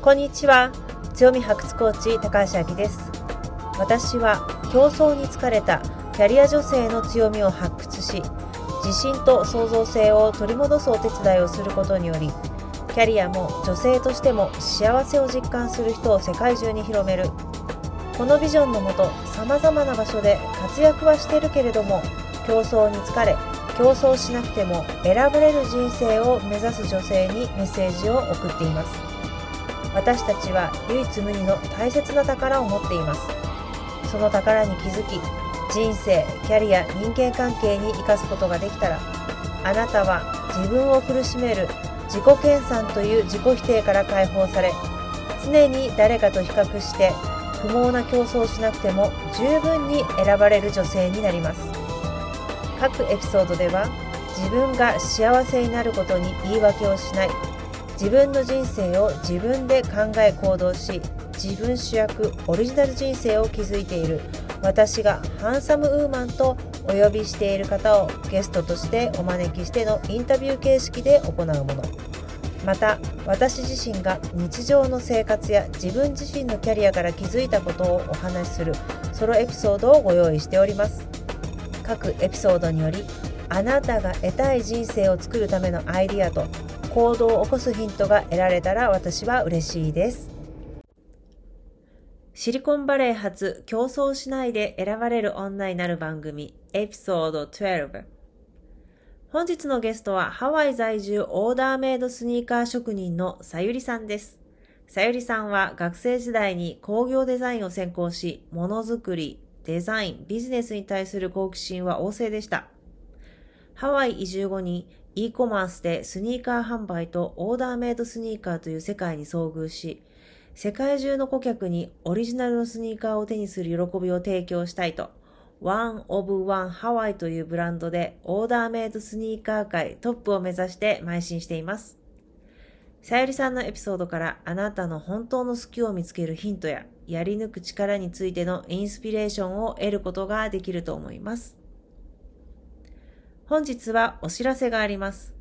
こんにちは。強み発掘コーチ高橋明です。私は競争に疲れたキャリア女性の強みを発掘し自信と創造性を取り戻すお手伝いをすることによりキャリアも女性としても幸せを実感する人を世界中に広める。このビジョンのもとさまざまな場所で活躍はしてるけれども競争に疲れ競争しなくても選ばれる人生を目指す女性にメッセージを送っています。私たちは唯一無二の大切な宝を持っています。その宝に気づき人生キャリア人間関係に生かすことができたらあなたは自分を苦しめる自己研鑽という自己否定から解放され常に誰かと比較して不毛な競争をしなくても十分に選ばれる女性になります。各エピソードでは自分が幸せになることに言い訳をしない自分の人生を自分で考え行動し自分主役オリジナル人生を築いている。私がハンサムウーマンとお呼びしている方をゲストとしてお招きしてのインタビュー形式で行うもの。また私自身が日常の生活や自分自身のキャリアから気づいたことをお話しするソロエピソードをご用意しております。各エピソードによりあなたが得たい人生を作るためのアイディアと行動を起こすヒントが得られたら私は嬉しいです。シリコンバレー発競争しないで選ばれる女になる番組エピソード12本日のゲストはハワイ在住オーダーメイドスニーカー職人のさゆりさんです。さゆりさんは学生時代に工業デザインを専攻し、ものづくり、デザイン、ビジネスに対する好奇心は旺盛でした。ハワイ移住後に e コマースでスニーカー販売とオーダーメイドスニーカーという世界に遭遇し、世界中の顧客にオリジナルのスニーカーを手にする喜びを提供したいと、One of One Hawaii というブランドでオーダーメイドスニーカー界トップを目指して邁進しています。さゆりさんのエピソードからあなたの本当の好きを見つけるヒントややり抜く力についてのインスピレーションを得ることができると思います。本日はお知らせがあります。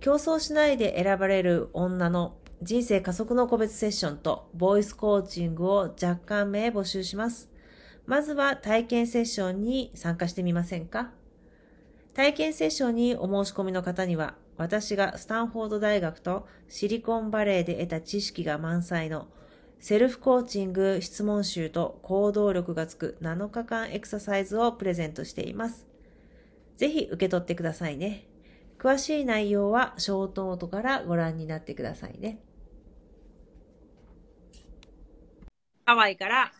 競争しないで選ばれる女の人生加速の個別セッションとボイスコーチングを若干名募集します。まずは体験セッションに参加してみませんか？体験セッションにお申し込みの方には私がスタンフォード大学とシリコンバレーで得た知識が満載のセルフコーチング質問集と行動力がつく7日間エクササイズをプレゼントしています。ぜひ受け取ってくださいね。詳しい内容はショートノートからご覧になってくださいね。ハワイから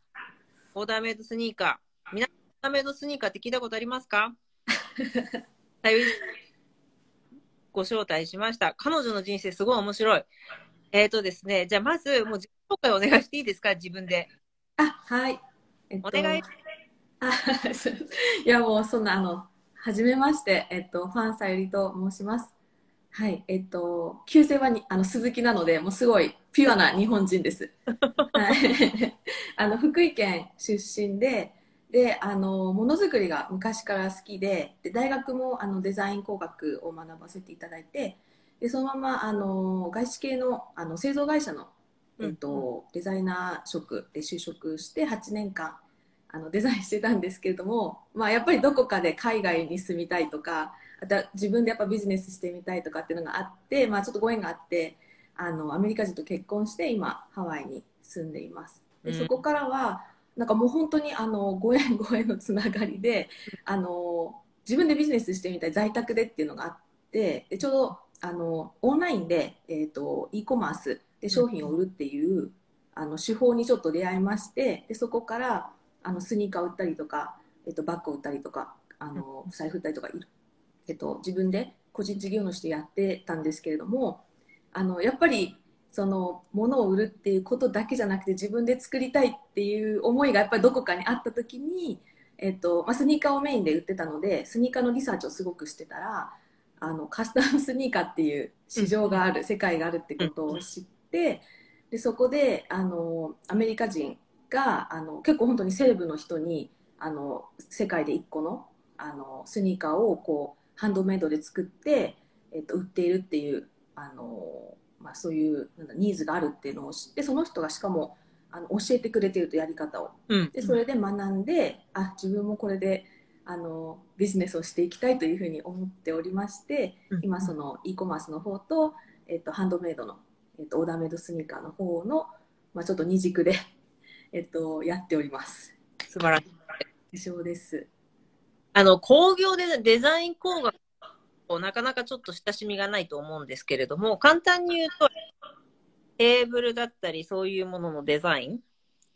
オーダーメイドスニーカー。皆さん、オーダーメイドスニーカーって聞いたことありますか？ご招待しました。彼女の人生すごい面白い。えっ、ー、とですね、じゃあまず、もう自己紹介お願いしていいですか、自分で。あ、はい。えっと、お願い。あ、いや、もうそんな、あの、はじめまして、えっと、ファンさゆりと申します。はい、えっと、旧姓はにあの鈴木なので、もうすごいピュアな日本人です。はい、あの福井県出身で、で、あのものづくりが昔から好きで、で大学もあのデザイン工学を学ばせていただいて、でそのままあの外資系のあの製造会社の、えっと、デザイナー職で就職して8年間あのデザインしてたんですけれども、まあ、やっぱりどこかで海外に住みたいとかあと自分でやっぱビジネスしてみたいとかっていうのがあって、まあ、ちょっとご縁があってあのアメリカ人と結婚して今ハワイに住んでいます。でそこからはなんかもう本当にあのご縁ご縁のつながりであの自分でビジネスしてみたい在宅でっていうのがあってでちょうどあのオンラインで、えーと、e コマースで商品を売るっていう、あの手法にちょっと出会いましてでそこからあのスニーカー売ったりとか、えーと、バッグを売ったりとかあの財布売ったりとか、えーと、自分で個人事業主とやってたんですけれどもあのやっぱりその物を売るっていうことだけじゃなくて自分で作りたいっていう思いがやっぱりどこかにあった時に、えっとまあ、スニーカーをメインで売ってたのでスニーカーのリサーチをすごくしてたらあのカスタムスニーカーっていう市場がある、うん、世界があるってことを知って、でそこであのアメリカ人があの結構本当に西部の人にあの世界で1個のあのスニーカーをこうハンドメイドで作って、えっと、売っているっていうあのまあ、そういうなんだニーズがあるっていうのを知ってその人がしかもあの教えてくれてるとやり方を。うん。でそれで学んであ自分もこれであのビジネスをしていきたいというふうに思っておりましてうん。今その e コマースの方と,、えっとハンドメイドの、えっとオーダーメイドスニーカーの方の、まあ、ちょっと二軸で、えっとやっております。素晴らしい。以上です。あの、工業でデザイン工学となかなかちょっと親しみがないと思うんですけれども、簡単に言うと、テーブルだったり、そういうもののデザイン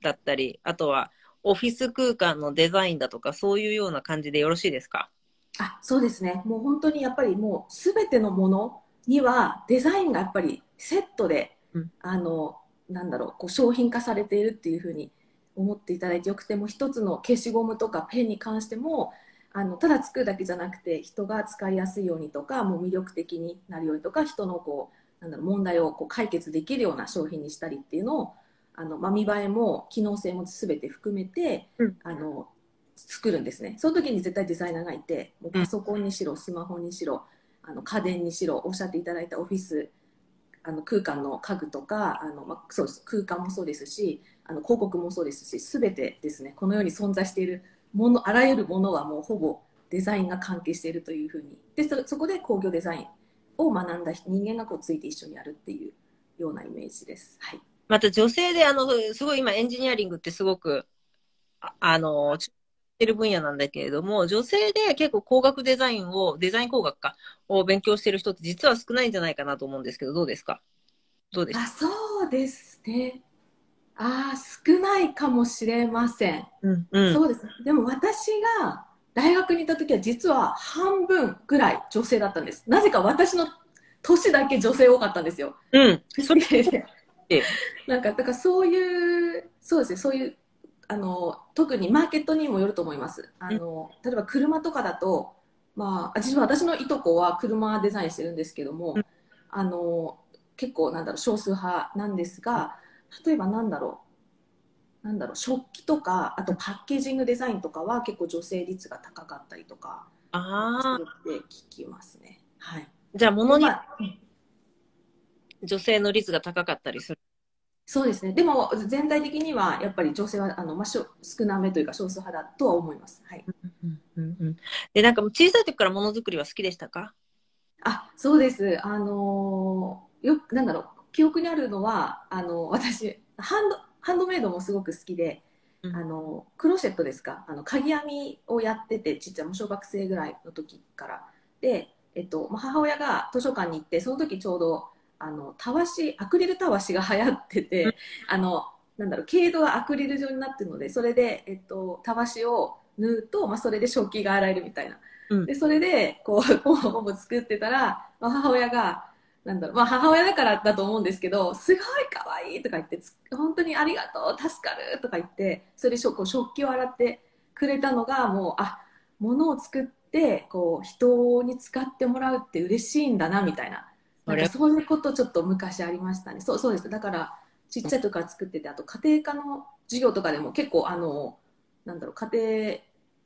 だったり、あとはオフィス空間のデザインだとか、そういうような感じでよろしいですか？あそうですねもう本当にやっぱりもう全てのものにはデザインがやっぱりセットで、うんあのなんだろうこう商品化されているっていうふうに思っていただいてよくても一つの消しゴムとかペンに関してもあのただ作るだけじゃなくて人が使いやすいようにとかもう魅力的になるようにとか人のこうなんだろう問題をこう解決できるような商品にしたりっていうのをあの、まあ、見栄えも機能性も全て含めて、うん。あの作るんですね。その時に絶対デザイナーがいてもうパソコンにしろスマホにしろあの家電にしろおっしゃっていただいたオフィスあの空間の家具とかあの、まあ、そうです空間もそうですしあの広告もそうですし全てですねこの世に存在しているものあらゆるものはもうほぼデザインが関係しているというふうにでそこで工業デザインを学んだ人間がこうついて一緒にやるっていうようなイメージです。はいまた女性で、あの、すごい今エンジニアリングってすごく、あの、てる分野なんだけれども、女性で結構工学デザインを、デザイン工学か、を勉強してる人って実は少ないんじゃないかなと思うんですけど、どうですか？どうですかあそうですねあー少ないかもしれません。うん。うん。そうですね。でも私が大学にいた時は実は半分ぐらい女性だったんです。なぜか私の年だけ女性多かったんですよ。うん。それ、で？ええなんかだからそういうそうですねそういうあの特にマーケットにもよると思います。あの例えば車とかだとまあ実は私のいとこは車デザインしてるんですけども、うんあの結構なんだろう少数派なんですが例えばなんだろうなんだろう食器とかあとパッケージングデザインとかは結構女性率が高かったりとかああ、するって聞きますね。はい。じゃあ物にま女性の率が高かったりする。そうですね。でも全体的にはやっぱり女性はあの、まあ、少なめというか少数派だとは思います。はい。うんうんうんで、なんかもう小さい時からものづくりは好きでしたか？あ、そうです。あのーよくなんだろう記憶にあるのはあの私ハンドハンドメイドもすごく好きで、うんあのクロシェットですか？あの鍵編みをやっててちっちゃい小学生ぐらいの時からで、えっとまあ母親が図書館に行ってその時ちょうどあのたわしアクリルたわしが流行ってて、うん。あのなんだろう毛糸がアクリル状になってるのでそれで、えっと、たわしを縫うと、まあ、それで食器が洗えるみたいな、うん。でそれでこうポンポンポン作ってたら、まあ、母親がなんだろう、まあ、母親だからだと思うんですけどすごい可愛いとか言ってつ本当にありがとう助かるとか言ってそれでこう食器を洗ってくれたのがもうあ物を作ってこう人に使ってもらうって嬉しいんだなみたいななんかそういうことちょっと昔ありましたね。そうそうです。だからちっちゃい時から作ってて、あと家庭科の授業とかでも結構あのなんだろう家庭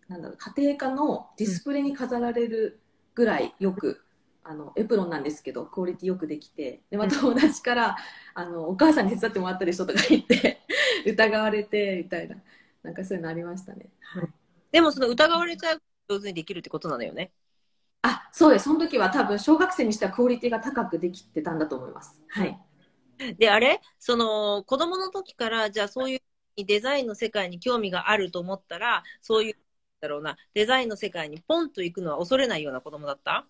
なんだろう家庭科のディスプレイに飾られるぐらいよく、あのエプロンなんですけどクオリティよくできて、でまた友達からあのお母さんに手伝ってもらったでしょとか言って 疑われてみたいななんかそういうのありましたね。はい。でもその疑われちゃう上手にできるってことなのよね。あ、そうです。その時は多分小学生にしてはクオリティが高くできてたんだと思います。はい。で、あれ？その、子供の時から、じゃあそういうデザインの世界に興味があると思ったら、そういう、だろうな、デザインの世界にポンと行くのは恐れないような子供だった？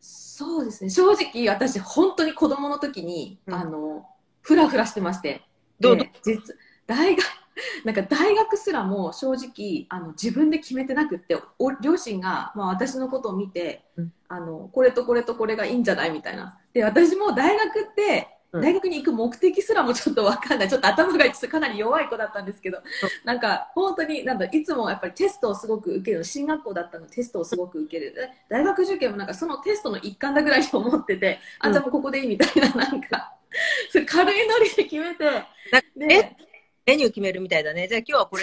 そうですね。正直私本当に子供の時に、うんあのフラフラしてまして。どう？で実大学 なんか大学すらも正直あの自分で決めてなくってお両親が、まあ、私のことを見て、うん。あのこれとこれとこれがいいんじゃないみたいな。で私も大学ってうん。大学に行く目的すらもちょっと分かんない。ちょっと頭がかなり弱い子だったんですけど、なんか本当になんだいつもやっぱりテストをすごく受ける進学校だったのでテストをすごく受ける。で大学受験もなんかそのテストの一環だぐらいに思ってて、うん。あじゃあもうここでいいみたいななんかそれ軽いノリで決めてメニュー決めるみたいだね。じゃあ今日はこれ。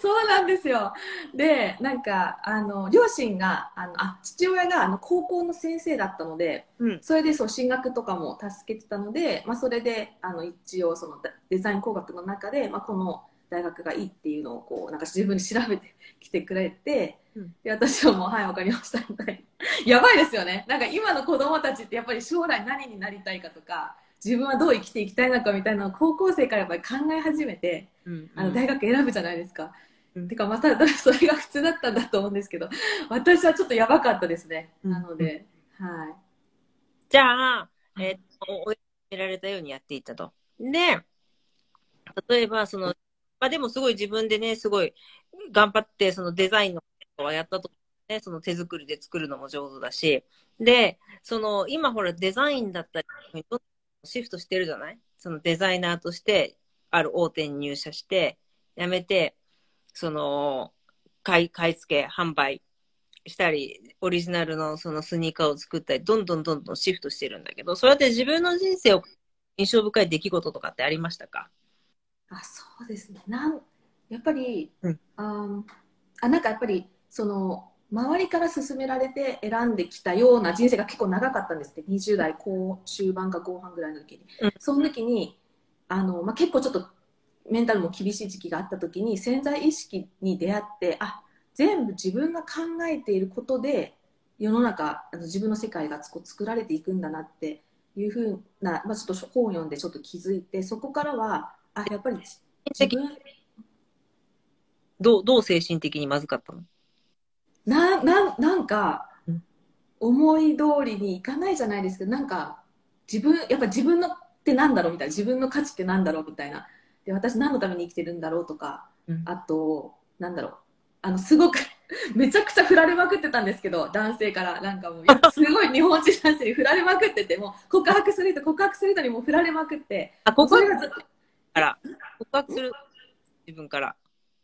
そうなんですよ。で、なんか、あの、両親が、あの、あ、父親が、あの、高校の先生だったので、うんそれで、そう、進学とかも助けてたので、まあ、それで、あの、一応、その、デザイン工学の中で、まあ、この大学がいいっていうのを、こう、なんか自分で調べてきてくれて、うんで、私はもう、はい、わかりました、みたいな。やばいですよね。なんか、今の子供たちって、やっぱり将来何になりたいかとか、自分はどう生きていきたいのかみたいなのを高校生からやっぱり考え始めて、うんあの大学選ぶじゃないですか。うんてかまたそれが普通だったんだと思うんですけど 私はちょっとやばかったですね。うんなので、はい。じゃあ、えっと、追い詰められたようにやっていったと。で、例えば、その、まあでもすごい自分でね、すごい頑張って、そのデザインのことはやったと、ね、その手作りで作るのも上手だし、で、その、今ほらデザインだったり、どんどんシフトしてるじゃない？そのデザイナーとして、ある大手に入社して、辞めて、その、買い、買い付け、販売したり、オリジナルのそのスニーカーを作ったり、どんどんどんどんシフトしてるんだけど、それって自分の人生を印象深い出来事とかってありましたか？あそうですね。なんやっぱり、うん。あーあなんかやっぱりその周りから勧められて選んできたような人生が結構長かったんですって。20代後中盤か後半ぐらいの時に、うん。その時にあの、まあ、結構ちょっとメンタルも厳しい時期があった時に潜在意識に出会ってあ全部自分が考えていることで世の中あの自分の世界が作られていくんだなっていうふうな、まあ、ちょっと本を読んでちょっと気づいてそこからはあやっぱり自分どう、どう精神的にまずかったの？なななんかうん。思い通りにいかないじゃないですけどなんか自分やっぱ自分のってなんだろうみたいな自分の価値ってなんだろうみたいな。で私何のために生きてるんだろうとかうん。あとなんだろう。あのすごく めちゃくちゃ振られまくってたんですけど男性から。なんかもうすごい日本人男性に振られまくっててもう告白する人告白する人にもう振られまくって。あ、告白それがずっと。から、告白する。自分から。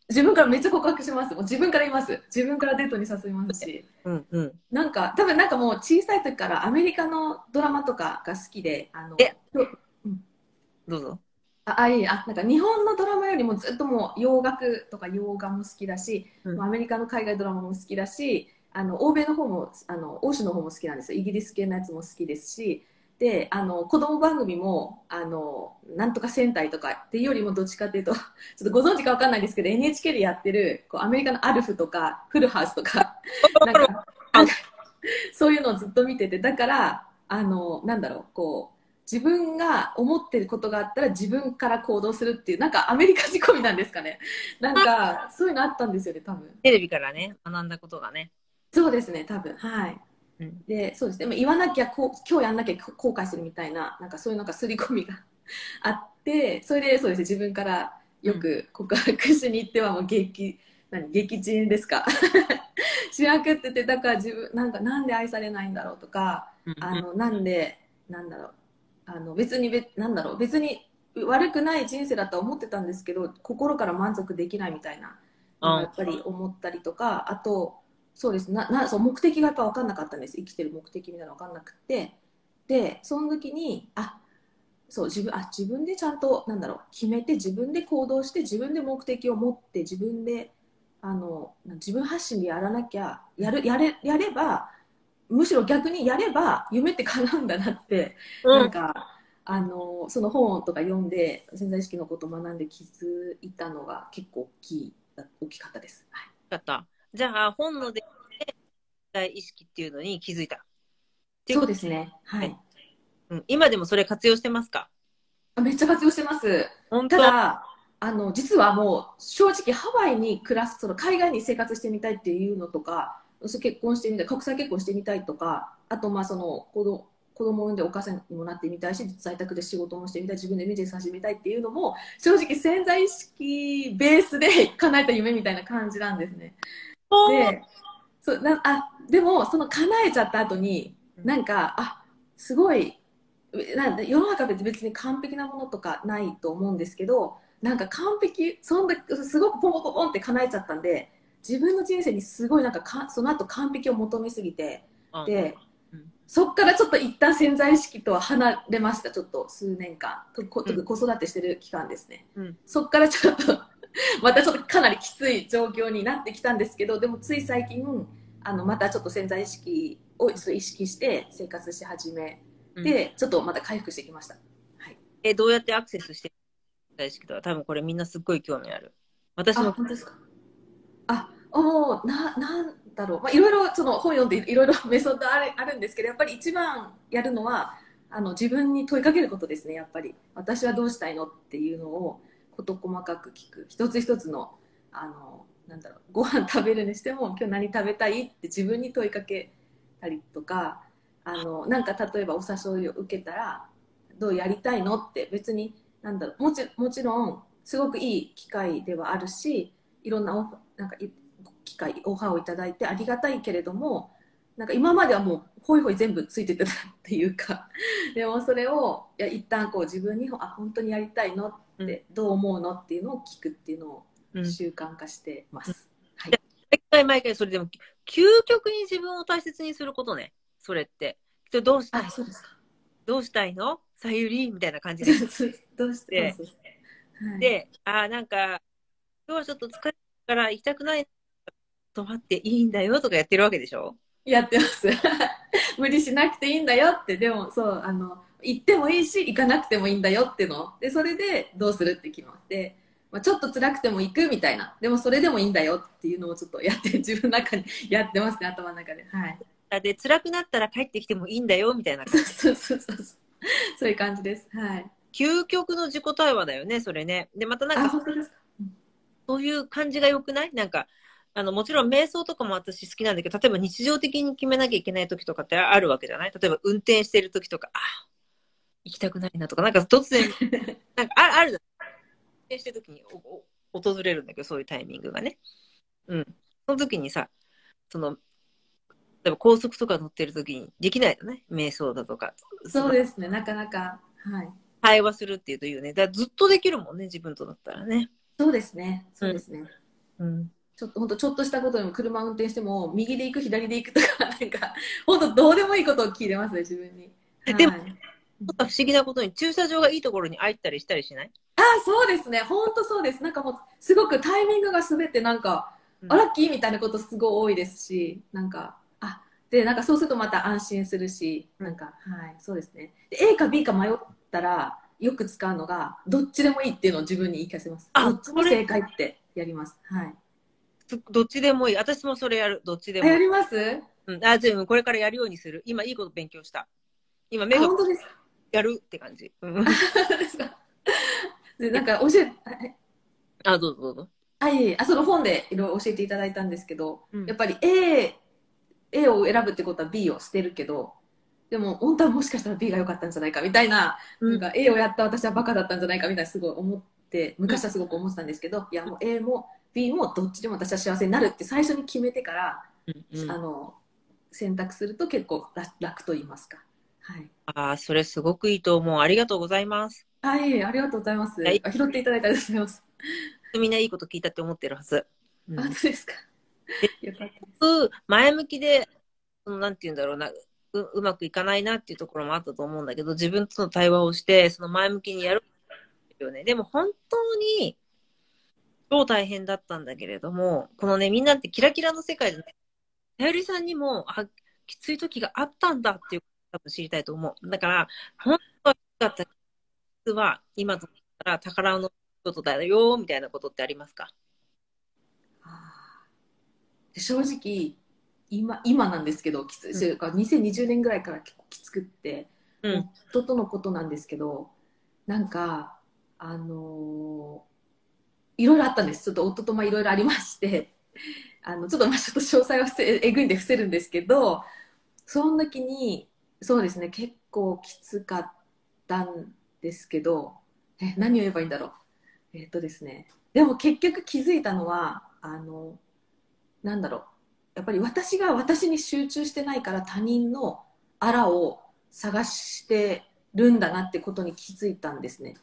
自分からめっちゃ告白します。もう自分から言います。自分からデートに誘いますし。うんうん。なんか多分なんかもう小さい時からアメリカのドラマとかが好きであのえ？よどうぞ。ああいいあなんか日本のドラマよりもずっともう洋楽とか洋画も好きだし、うん。もうアメリカの海外ドラマも好きだしあの欧米の方もあの欧州の方も好きなんですよ。イギリス系のやつも好きですしであの子供番組もあのなんとか戦隊とかっていうよりもどっちかっていうと ちょっとご存知かわかんないですけど NHK でやってるこうアメリカのアルフとかフルハウスとかなんかそういうのをずっと見ててだからあのなんだろうこう自分が思ってることがあったら自分から行動するっていうなんかアメリカ仕込みなんですかね。なんか そういうのあったんですよね多分。テレビからね、学んだことがね。そうですね多分。はいうん。でそうです。ね言わなきゃこう今日やんなきゃ後悔するみたいななんかそういうなんか刷り込みが あってそれでそうですね自分からよく告白しに行ってはもう激何激鎮ですか？しまくっててだから自分なんかなんで愛されないんだろうとかあのなんでなんだろうあの別にべなんだろう別に悪くない人生だとは思ってたんですけど心から満足できないみたいなやっぱり思ったりとかあとそうですななそう目的がやっぱ分かんなかったんです生きてる目的みたいなの分かんなくてでその時にあそう自分あ自分でちゃんとなんだろう決めて自分で行動して自分で目的を持って自分であの自分発信でやらなきゃやるやれやればむしろ逆にやれば夢って叶うんだなって、うん。なんかあのその本とか読んで潜在意識のことを学んで気づいたのが結構大きい大きかったです。はいかった。じゃあ、本ので、大意識っていうのに気づいた。そうですね。はい。うん、今でもそれ活用してますか？あめっちゃ活用してます。ただ、あの、実はもう、正直ハワイに暮らす、その海外に生活してみたいっていうのとか、結婚してみたい、国際結婚してみたいとか、あと、まあ、その、子供、子供を産んでお母さんにもなってみたいし、在宅で仕事もしてみたい、自分でビジネス始めたいっていうのも、正直潜在意識ベースで叶えた夢みたいな感じなんですね。で、そうなあでも、その叶えちゃった後に、なんか、あすごい、なんで世の中別別に完璧なものとかないと思うんですけど、なんか完璧、そんですごくポンポンポンって叶えちゃったんで、自分の人生にすごいなんかかその後完璧を求めすぎて、うん。で、うん。そっからちょっと一旦潜在意識とは離れました、ちょっと数年間。と子育てしてる期間ですね。うん。そっからちょっと またちょっとかなりきつい状況になってきたんですけどでもつい最近あのまたちょっと潜在意識を意識して生活し始めて、うん、ちょっとまた回復してきました、はい、えどうやってアクセスして潜在意識とは多分これみんなすっごい興味ある。私も本当ですか？あおななんだろう、まあ、いろいろその本読んでいろいろ メソッドあるあるんですけどやっぱり一番やるのはあの自分に問いかけることですねやっぱり。私はどうしたいの？っていうのを事細かく聞く。一つ一つのあのなんだろうご飯食べるにしても今日何食べたいって自分に問いかけたりとかあのなんか例えばお誘いを受けたらどうやりたいのって別になんだろうもちもちろんすごくいい機会ではあるしいろんななんか機会オファーをいただいてありがたいけれどもなんか今まではもうほいほい全部ついてたっていうかでもそれをいや一旦こう自分にあ本当にやりたいのってどう思うのっていうのを聞くっていうのを習慣化してます。うん、はい、毎回毎回それでも究極に自分を大切にすることね。それって。どうしたい？そうですか。どうしたいの？さゆりみたいな感じで。どうして？で、はい、あなんか今日はちょっと疲れたから行きたくない。泊まっていいんだよとかやってるわけでしょ？やってます。無理しなくていいんだよって。でもそうあの行ってもいいし行かなくてもいいんだよっていうの。でそれでどうするって決まって、まあ、ちょっと辛くても行くみたいな。でもそれでもいいんだよっていうのをちょっとやって 自分の中にやってますね頭の中で。はい。で辛くなったら帰ってきてもいいんだよみたいなそうそうそうそう。そういう感じです。はい。究極の自己対話だよねそれね。でまたなんかそういう感じがよくない？なんかあの、もちろん瞑想とかも私好きなんだけど、例えば日常的に決めなきゃいけない時とかってあるわけじゃない？例えば運転してる時とか、あ、行きたくないなとか、なんか突然、なんかああるじしてる時に訪れるんだけど、そういうタイミングがね。うん。その時にさ、その、例えば高速とか乗ってる時にできないよね。瞑想だとか。そうですね、なかなか。はい。会話するっていうというね。だずっとできるもんね、自分とだったらね。そうですね。そうですね。うん、うんちょっと本当ちょっとしたことでも車運転しても右で行く左で行くとかなんか本当どうでもいいことを聞いてますね自分に。でも、はい、不思議なことに駐車場がいいところに入ったりしたりしない？ああそうですね本当そうですなんかもうすごくタイミングが滑ってなんか、うん、あラッキーみたいなことすごい多いですしなんかあでなんかそうするとまた安心するしなんかはいそうですねで A か B か迷ったらよく使うのがどっちでもいいっていうのを自分に言い聞かせますどっちも正解ってやりますはいどっちでもいい。私もそれやる。どっちでも。やります？うん。あ、全部これからやるようにする。今いいこと勉強した。今目が本当ですやるって感じ。うん。ですか。で、なんか教え、あ、どうぞどうぞ。あ、いえあ、その本でいろいろ教えていただいたんですけど、うん、やっぱり A、A を選ぶってことは B を捨てるけど、でも本当はもしかしたら B が良かったんじゃないかみたいな、うん、なんか A をやった私はバカだったんじゃないかみたいなすごい思って、昔はすごく思ってたんですけど、いやもう A も B もどっちでも私は幸せになるって最初に決めてから、うんうん、あの選択すると結構楽と言いますか。はい、ああ、それすごくいいと思う。ありがとうございます。はい、ありがとうございます。はい、拾っていただいてありがとうございます。みんないいこと聞いたって思ってるはず。うん、あ、そうですか？よかった前向きで、そのなんて言うんだろうな、ううまくいかないなっていうところもあったと思うんだけど、自分との対話をして、その前向きにやるよね。でも本当に、超大変だったんだけれども、このね、みんなってキラキラの世界でね、さゆりさんにも、あ、きつい時があったんだっていう多分知りたいと思う。だから、本当はきつかった実は、今とったら宝のことだよ、みたいなことってありますか？正直、今、今なんですけど、きつい、うん、2020年ぐらいから結構きつくって、うん、夫とのことなんですけど、なんか、あのーいろいろあったんです。ちょっと夫とまあいろいろありまして、あの、ちょっとまあちょっと詳細はえぐいんで伏せるんですけど、その時に、そうですね、結構きつかったんですけど、え、何を言えばいいんだろう。えっとですね、でも結局気づいたのは、あの、なんだろう。やっぱり私が私に集中してないから他人のあらを探してるんだなってことに気づいたんですね。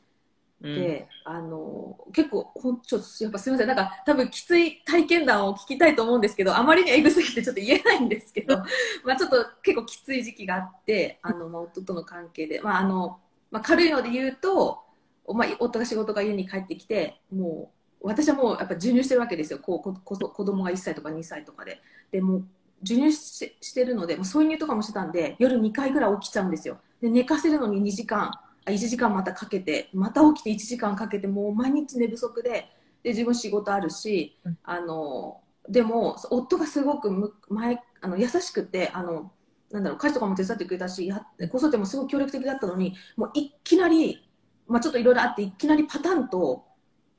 で、うん、あの結構ほんちょっとやっぱすみません。なんか多分きつい体験談を聞きたいと思うんですけどあまりにエグすぎてちょっと言えないんですけど まあちょっと結構きつい時期があってあの、まあ、夫との関係で、まああのまあ、軽いので言うと、まあ、夫が仕事が家に帰ってきてもう私はもうやっぱ授乳してるわけですよ。こうここ子供が1歳とか2歳とかで。でもう授乳ししてるのでもう添い乳とかもしてたんで夜2回ぐらい起きちゃうんですよ。で寝かせるのに2時間。あ1時間またかけてまた起きて1時間かけてもう毎日寝不足でで自分仕事あるし、うん。あのでも夫がすごくむ前あの優しくてあのなんだろう家事とかも手伝ってくれたしや子育てもすごく協力的だったのにもういきなり、まあ、ちょっといろいろあっていきなりパタンと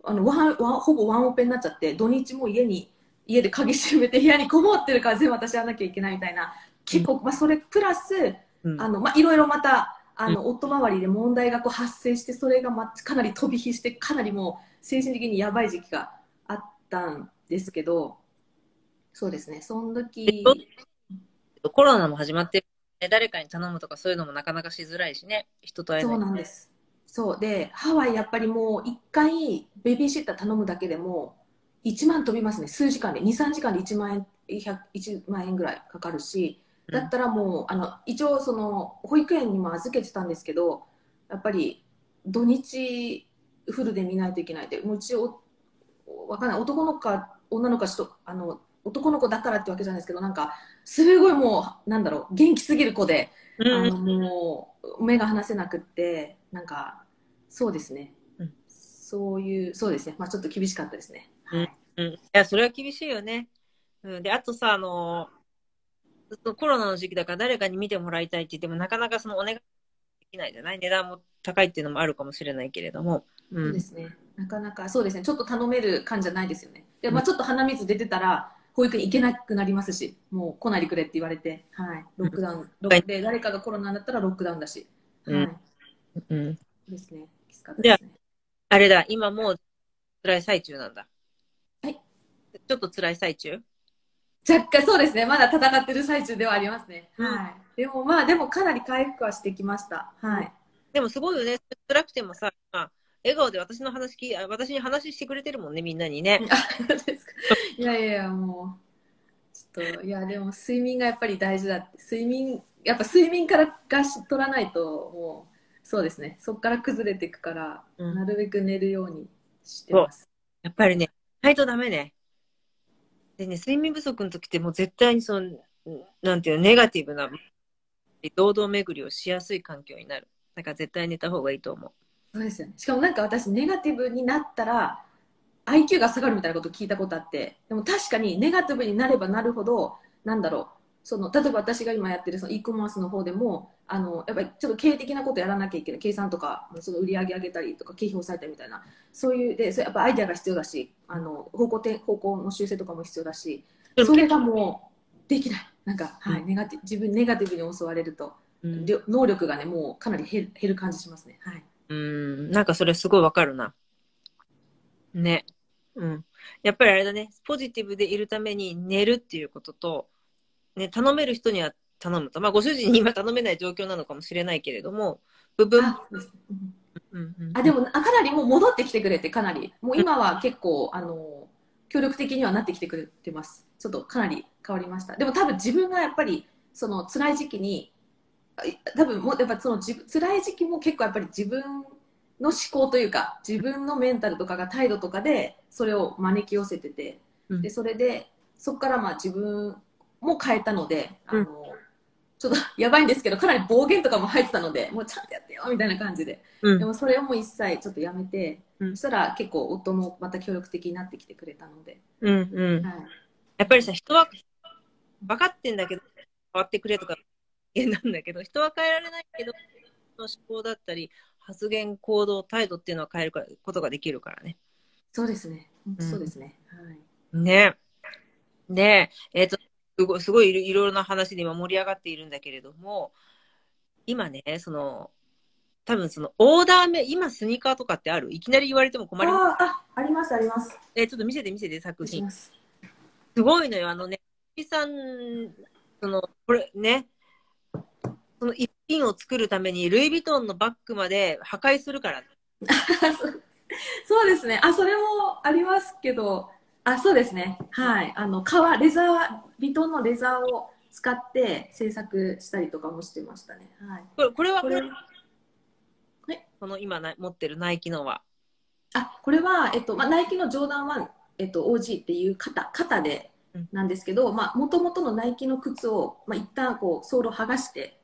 あのワンワンほぼワンオペになっちゃって土日も家に家で鍵閉めて部屋にこもってるから全部私やらなきゃいけないみたいな。結構、まあ、それプラスうん。あの、まあ、いろいろまたあの、夫周りで問題がこう発生してそれが、ま、かなり飛び火してかなりもう精神的にやばい時期があったんですけどそうですね。その時コロナも始まって誰かに頼むとかそういうのもなかなかしづらいしね。人と会えない。そうなんです。そう。でハワイやっぱりもう1回ベビーシッター頼むだけでも1万飛びますね。数時間で。23時間で1万円100 1万円ぐらいかかるしだったらもうあの一応その保育園にも預けてたんですけどやっぱり土日フルで見ないといけないでもううちおわかんない。男の子か女の子かちょっとあの男の子だからってわけじゃないですけどなんかすごいもうなんだろう元気すぎる子で、うん。あのもう目が離せなくってなんかそうですね、うん。そういうそうですね。まあちょっと厳しかったですね、はい。うん、いや、それは厳しいよね。うん、で、あとさ、あの、ずっとコロナの時期だから誰かに見てもらいたいって言っても、なかなかそのお願いできないじゃない値段も高いっていうのもあるかもしれないけれども。うそうんで。すね。なかなか、そうですね。ちょっと頼める感じじゃないですよね。で、まあちょっと鼻水出てたら、保育園行けなくなりますし、もう来ないでくれって言われて、はい。ロックダウン。ロックで、誰かがコロナになったらロックダウンだし。はい。うんうん。ですね。きつかったですね。あれだ、今もう辛い最中なんだ。はい。ちょっと辛い最中？若干そうですね。まだ戦ってる最中ではありますね。うんはい。でもまあ、でもかなり回復はしてきました。はい。でもすごいよね。辛くてもさ、まあ笑顔で私の話聞い、あ私に話してくれてるもんね、みんなにね。あ、そうですか。いやいやいや、もう、ちょっと、いや、でも睡眠がやっぱり大事だって。睡眠、やっぱ睡眠からがし取らないと、もう、そうですね。そこから崩れていくから、うんなるべく寝るようにしてます。やっぱりね、ないとダメね。でね、睡眠不足の時ってもう絶対にその、なんていうの、ネガティブな、堂々巡りをしやすい環境になる。だから絶対寝た方がいいと思う。そうですよね。しかもなんか私、ネガティブになったら、IQ が下がるみたいなこと聞いたことあって、でも確かにネガティブになればなるほど、なんだろう、その例えば私が今やってるその e コマースの方でも、あのやっぱりちょっと経営的なことやらなきゃいけない、計算とか、その売り上げ上げたりとか、経費抑えたりみたいな、そういう、で、それやっぱアイデアが必要だし、あの方向転方向の修正とかも必要だし、それがもうできない。なんか、はい、ネガティ自分ネガティブに襲われると、うん、能力がね、もうかなり減る減る感じしますね。はい。うん、なんかそれすごいわかるな。ね。うん。やっぱりあれだね、ポジティブでいるために寝るっていうことと、ね、頼める人には頼むと。まあ、ご主人に今頼めない状況なのかもしれないけれども、部分。あでもあかなりもう戻ってきてくれてかなり。もう今は結構あの協力的にはなってきてくれてます。ちょっとかなり変わりました。でも多分自分がやっぱりその辛い時期に多分もうやっぱその辛い時期も結構やっぱり自分の思考というか自分のメンタルとかが態度とかでそれを招き寄せててうん。でそれでそこからまあ自分も変えたのであの、ちょっと やばいんですけどかなり暴言とかも入ってたのでもうちゃんとやってよみたいな感じで。うん。でもそれをもう一切ちょっとやめて、うん。そしたら結構夫もまた協力的になってきてくれたので、うんうん。はい、やっぱりさ、人は分かってんだけど、変わってくれとか言なんだけど、人は変えられないけど、その思考だったり、発言、行動、態度っていうのは変えることができるからね。そうですね、そうですね、はい、ね。ね。え、っ、と、すごい、すごいいろいろな話で今盛り上がっているんだけれども、今ね、その、多分そのオーダーメ、今スニーカーとかってある？いきなり言われても困ります。ああありますありますえーちょっと見せて見せて作品。すすごいのよ、あのね、さん、その、これね、その一品を作るためにルイ・ヴィトンのバッグまで破壊するから。そうですねあそれもありますけどあそうですね。はい。あの革レザービトンのレザーを使って制作したりとかもしてましたね。はい。これこれはこれこの今な持ってるナイキのは？あこれは、えっとまあ、ナイキのジョーダン1、えっと、OG っていう型型でなんですけどもともとのナイキの靴を、まあ、一旦こうソールを剥がして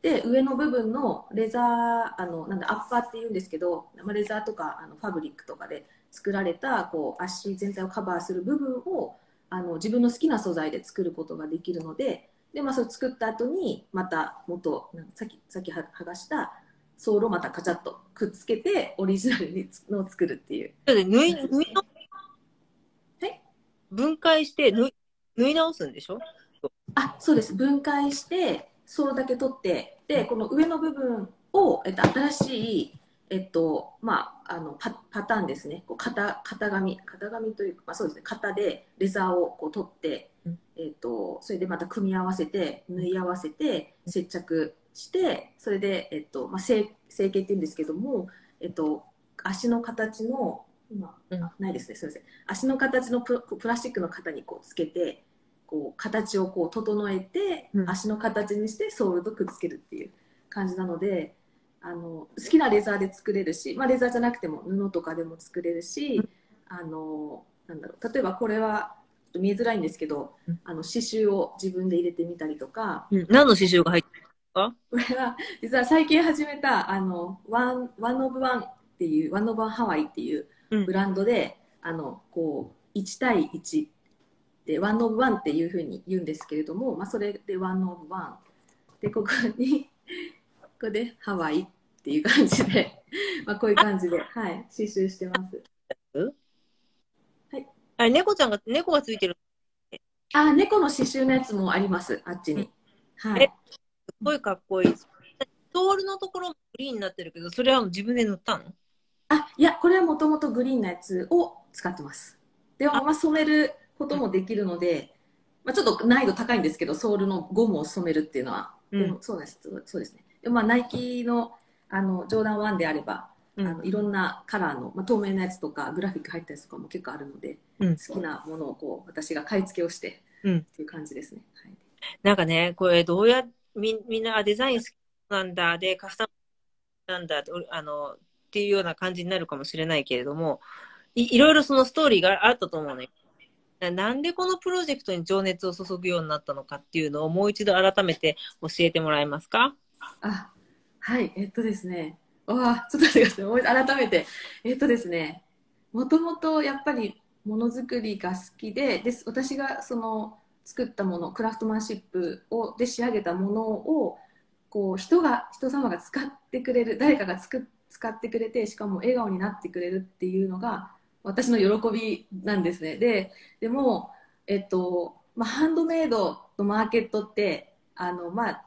で上の部分のレザーあのなんだアッパーっていうんですけど、まあ、レザーとかあのファブリックとかで作られたこう足全体をカバーする部分をあの自分の好きな素材で作ることができるのでで、まあ、それ作った後にまた元さっきさっき剥がしたソールをまたカチャッとくっつけてオリジナルのを作るっていう。縫い縫いのはい。分解して縫い縫い直すんでしょ？あそうです。分解してソールだけ取ってでこの上の部分を、えっと、新しいえっとまあ、あのパパターンですね。こう型型紙。型紙というか、まあ、そうですね。型でレザーをこう取って、うん、えっと、それでまた組み合わせて縫い合わせて接着してそれで、えっとまあ、成成形っていうんですけども、えっと、足の形の今、うん、ないですね。すみません。足の形のププラスチックの型にこうつけてこう形をこう整えて、うん、足の形にしてソールとくっつけるっていう感じなので。あの好きなレザーで作れるし、まあ、レザーじゃなくても布とかでも作れるし、うん、あのなんだろう例えばこれは見えづらいんですけど、うん、あの刺繍を自分で入れてみたりとか、うん、何の刺繍が入ってるか？これは実は最近始めたあの One One of One っていう One of One Hawaii っていうブランドで、あのこう1対1で One of One っていうふうに言うんですけれども、まあ、それで One of One。でここにこでハワイっていう感じで まあこういう感じで、はい、刺繍してます。はい。あれ、猫ちゃんが、猫がついてる。あ、猫の刺繍のやつもあります、あっちに。はい。すごいかっこいい。ソールのところもグリーンになってるけど、それは自分で塗ったの？あ、いや、これはもともとグリーンのやつを使ってます。でも、まあ、染めることもできるので、まあ、ちょっと難易度高いんですけど、ソールのゴムを染めるっていうのは、うん、そうです、そうですね。でまあ、ナイキのあのジョーダン1であれば、うん、あのいろんなカラーの、まあ、透明なやつとかグラフィック入ったやつとかも結構あるので、うん、好きなものをこう私が買い付けをして、うん、っていう感じですね。はい、なんかねこれどうやみみんなデザイン好きなんだでカスタムなんだあのっていうような感じになるかもしれないけれどもいいろいろそのストーリーがあったと思うね。なんでこのプロジェクトに情熱を注ぐようになったのかっていうのをもう一度改めて教えてもらえますか？あはい、えっとですね、わあ、ちょっと待ってください、改めて、えっとですね、もともとやっぱりものづくりが好きで、で私がその作ったもの、クラフトマンシップをで仕上げたものを、こう人が、人様が使ってくれる、誰かがつく使ってくれて、しかも笑顔になってくれるっていうのが、私の喜びなんですね。で、でも、えっと、まあ、ハンドメイドのマーケットって、あの、まあ、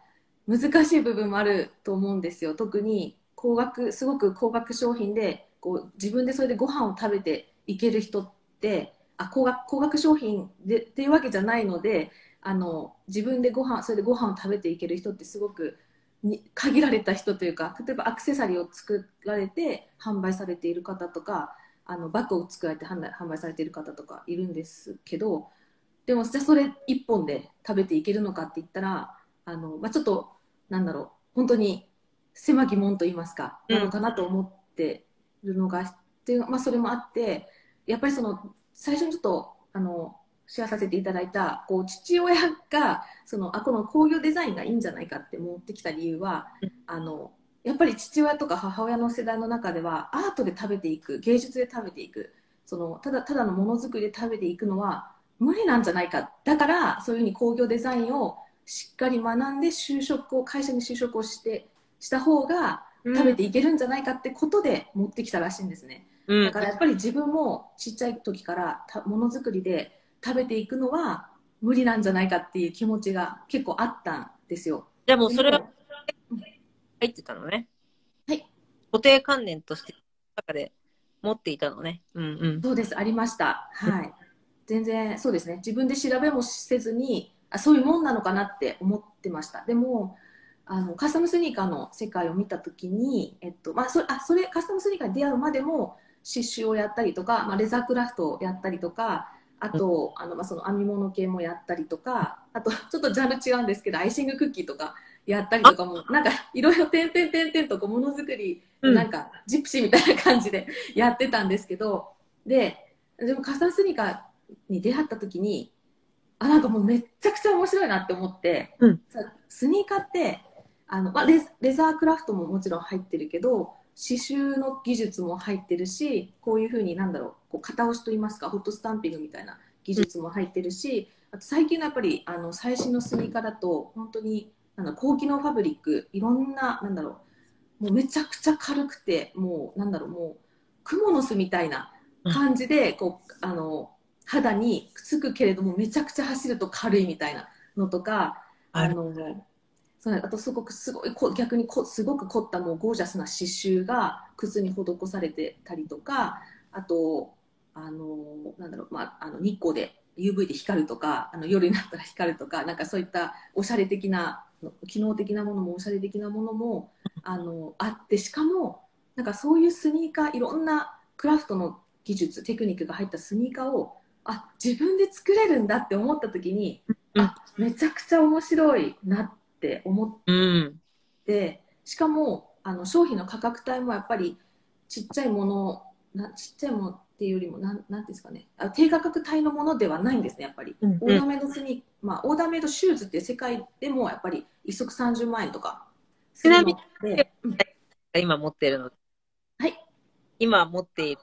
難しい部分もあると思うんですよ。特に高額すごく高額商品でこう自分でそれでご飯を食べていける人ってあ高額高額商品でっていうわけじゃないのであの自分でご飯それでご飯を食べていける人ってすごくに限られた人というか例えばアクセサリーを作られて販売されている方とかあのバッグを作られて販売されている方とかいるんですけどでもじゃあそれ1本で食べていけるのかって言ったらあの、まあ、ちょっとなんだろう。本当に狭き門と言いますか、なのかなと思ってるのがっていう、まあ、それもあってやっぱりその最初にちょっとあのシェアさせていただいたこう父親がそのあこの工業デザインがいいんじゃないかって持ってきた理由は、あのやっぱり父親とか母親の世代の中ではアートで食べていく芸術で食べていくそのただただのものづくりで食べていくのは無理なんじゃないか。だからそういうふうに工業デザインをしっかり学んで就職を会社に就職をしてした方が食べていけるんじゃないかってことで持ってきたらしいんですね、うん、だからやっぱり自分もちっちゃい時からものづくりで食べていくのは無理なんじゃないかっていう気持ちが結構あったんですよ。でもそれは入ってたのね。はい。固定観念として中で持っていたのね。うんうん。そうですありました。はい。全然そうですね。自分で調べもせずにあそういうもんなのかなって思ってました。でもあのカスタムスニーカーの世界を見た時に、えっとまあ、それあそれカスタムスニーカーに出会うまでも刺繍をやったりとか、まあ、レザークラフトをやったりとかあとあの、まあ、その編み物系もやったりとかあとちょっとジャンル違うんですけどアイシングクッキーとかやったりとかも、なんかいろいろ点々点々とこうものづくり、なんかジプシーみたいな感じで やってたんですけど、で、でもカスタムスニーカーに出会った時に、あ、なんかもうめっちゃくちゃ面白いなって思って、うん。さスニーカーって、あの、まあレズ、レザークラフトももちろん入ってるけど、刺繍の技術も入ってるし、こういうふうになんだろう、こう型押しといいますか、ホットスタンピングみたいな技術も入ってるし、あと最近のやっぱりあの最新のスニーカーだと、本当になんだ高機能ファブリック、いろんな、なんだろう、もうめちゃくちゃ軽くて、もうなんだろう、もう、クモの巣みたいな感じで、こう、あの、肌にくっつくけれども、めちゃくちゃ走ると軽いみたいなのとか、あの、そうあとすごくすごいこ逆にこすごく凝ったもうゴージャスな刺繍が靴に施されてたりとかあとあのなんだろう、まあ、あの日光で UV で光るとかあの夜になったら光るとかなんかそういったおしゃれ的な機能的なものもおしゃれ的なものもあのあってしかもなんかそういうスニーカーいろんなクラフトの技術テクニックが入ったスニーカーをあ自分で作れるんだって思った時に、うん。あめちゃくちゃ面白いなって思って。うん。でしかもあの商品の価格帯もやっぱりちっちゃいものなちっちゃいものっていうよりもなんなんですかね。あ低価格帯のものではないんですねやっぱり、うんオーダーメイドスニーまあオーダーメイドシューズって世界でもやっぱり一足30万円とかちで、うん。今持ってるの？はい。今持っている、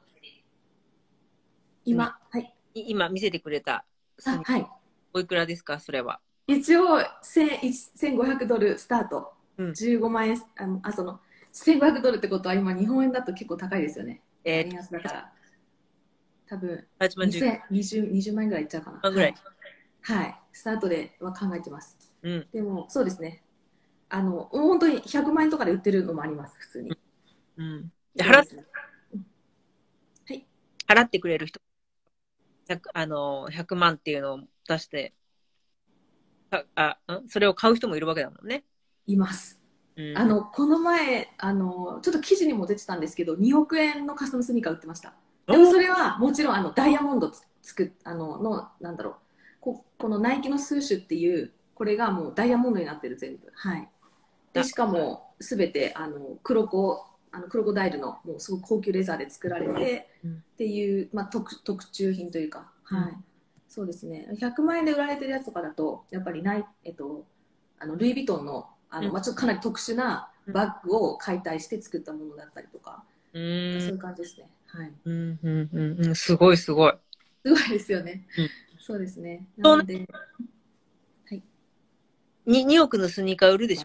今、はいい今見せてくれたあはいおいくらですか？それは。一応1000 1500ドルスタート、うん15万円あのあその1500ドルってことは今日本円だと結構高いですよねえ円安だから多分8万10 2020 20万円ぐらいいっちゃうかな。万ぐらいはい。はい。スタートでは考えてます。うん。でも、そうですね。あの、本当に100万円とかで売ってるのもあります、普通に。うん。で払っそうですね払ってくれる人、100, あの100万っていうのを出して、ああん？それを買う人もいるわけだもんね。います。うん、あの、この前、あの、ちょっと記事にも出てたんですけど、2億円のカスタムスニーカー売ってました。でもそれはもちろんあのダイヤモンドつつくあののなんだろうここのナイキのスーシュっていうこれがもうダイヤモンドになってる全部はいでしかもすべてあの黒子あのクロコダイルのもうすごく高級レザーで作られて、うん。っていう、まあ、特特注品というか、はい。うんそうですね。100万円で売られてるやつとかだとやっぱりない、えっと、あのルイ・ヴィトンのあの、うん。まあ、ちょっとかなり特殊なバッグを解体して作ったものだったりとか、うそういんう感じですね。はい。うんうんうんうん、すごいすごい。すごいですよね。うん。そうですね。なので、に 2, 億のスニーカー売るでしょ？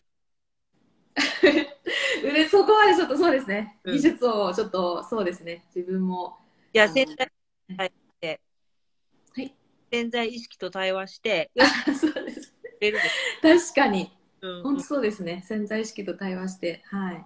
うれそこまでちょっとそうですね。うん技術をちょっとそうですね。自分も。じゃああの潜在対して、はい。潜在意識と対話して、あ そうです。確かに。ょ。うん本当そうですね。潜在意識と対話して。はい。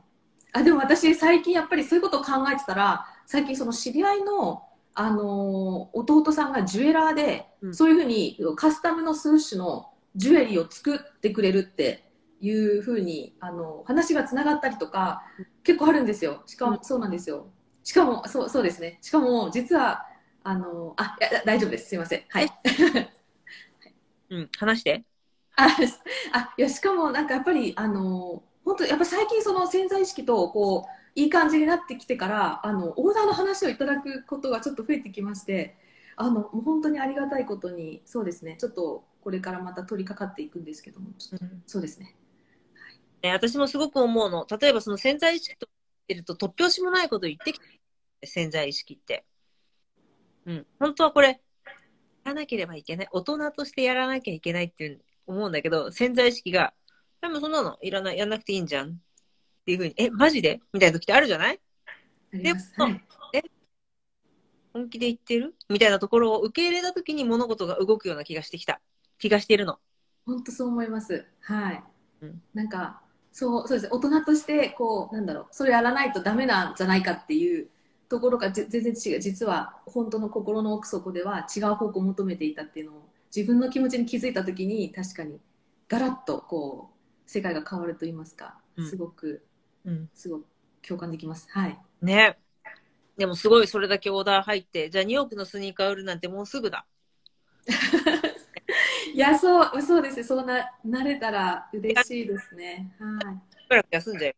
あ、でも私、最近やっぱりそういうことを考えてたら、最近その知り合いの、あのー弟さんがジュエラーで、うんそういうふうにカスタムのスーシュのジュエリーを作ってくれるっていうふうに、あの、話がつながったりとか、結構あるんですよ。しかも、そうなんですよ。しかも、そう、そうですね。しかも、実は、あの、あ、いや大丈夫です。すいません。はい。うん、話して。あ、あいや、しかもなんかやっぱり、あの、本当やっぱ最近その潜在意識と、こう、いい感じになってきてから、あの、オーダーの話をいただくことがちょっと増えてきまして、あの、もう本当にありがたいことに、そうですね、ちょっとこれからまた取り掛かっていくんですけども、ちょっとそうですね。ね、私もすごく思うの。例えばその潜在意識と言ってると突拍子もないこと言ってきて、潜在意識って。うん。本当はこれ、やらなければいけない。大人としてやらなきゃいけないっていう思うんだけど、潜在意識が、でもそんなのいらない、やんなくていいんじゃんっていうふうに、え、マジで？みたいな時ってあるじゃない？でもはい。本気で言ってる？みたいなところを受け入れた時に物事が動くような気がしてきた。気がしてるの。本当そう思います。はい。うんなんか、そう、そうです。大人として、こう、なんだろう、それやらないとダメなんじゃないかっていうところがぜ全然違う。実は、本当の心の奥底では違う方向を求めていたっていうのを、自分の気持ちに気づいたときに、確かに、ガラッと、こう、世界が変わると言いますか、うんすごく、うん。すごく共感できます。はい。ね。でもすごいそれだけオーダー入って、じゃあ2億のスニーカー売るなんてもうすぐだ。いや、そう、そうですね。そうな、なれたら嬉しいですね。はい。しばらく休んじゃう。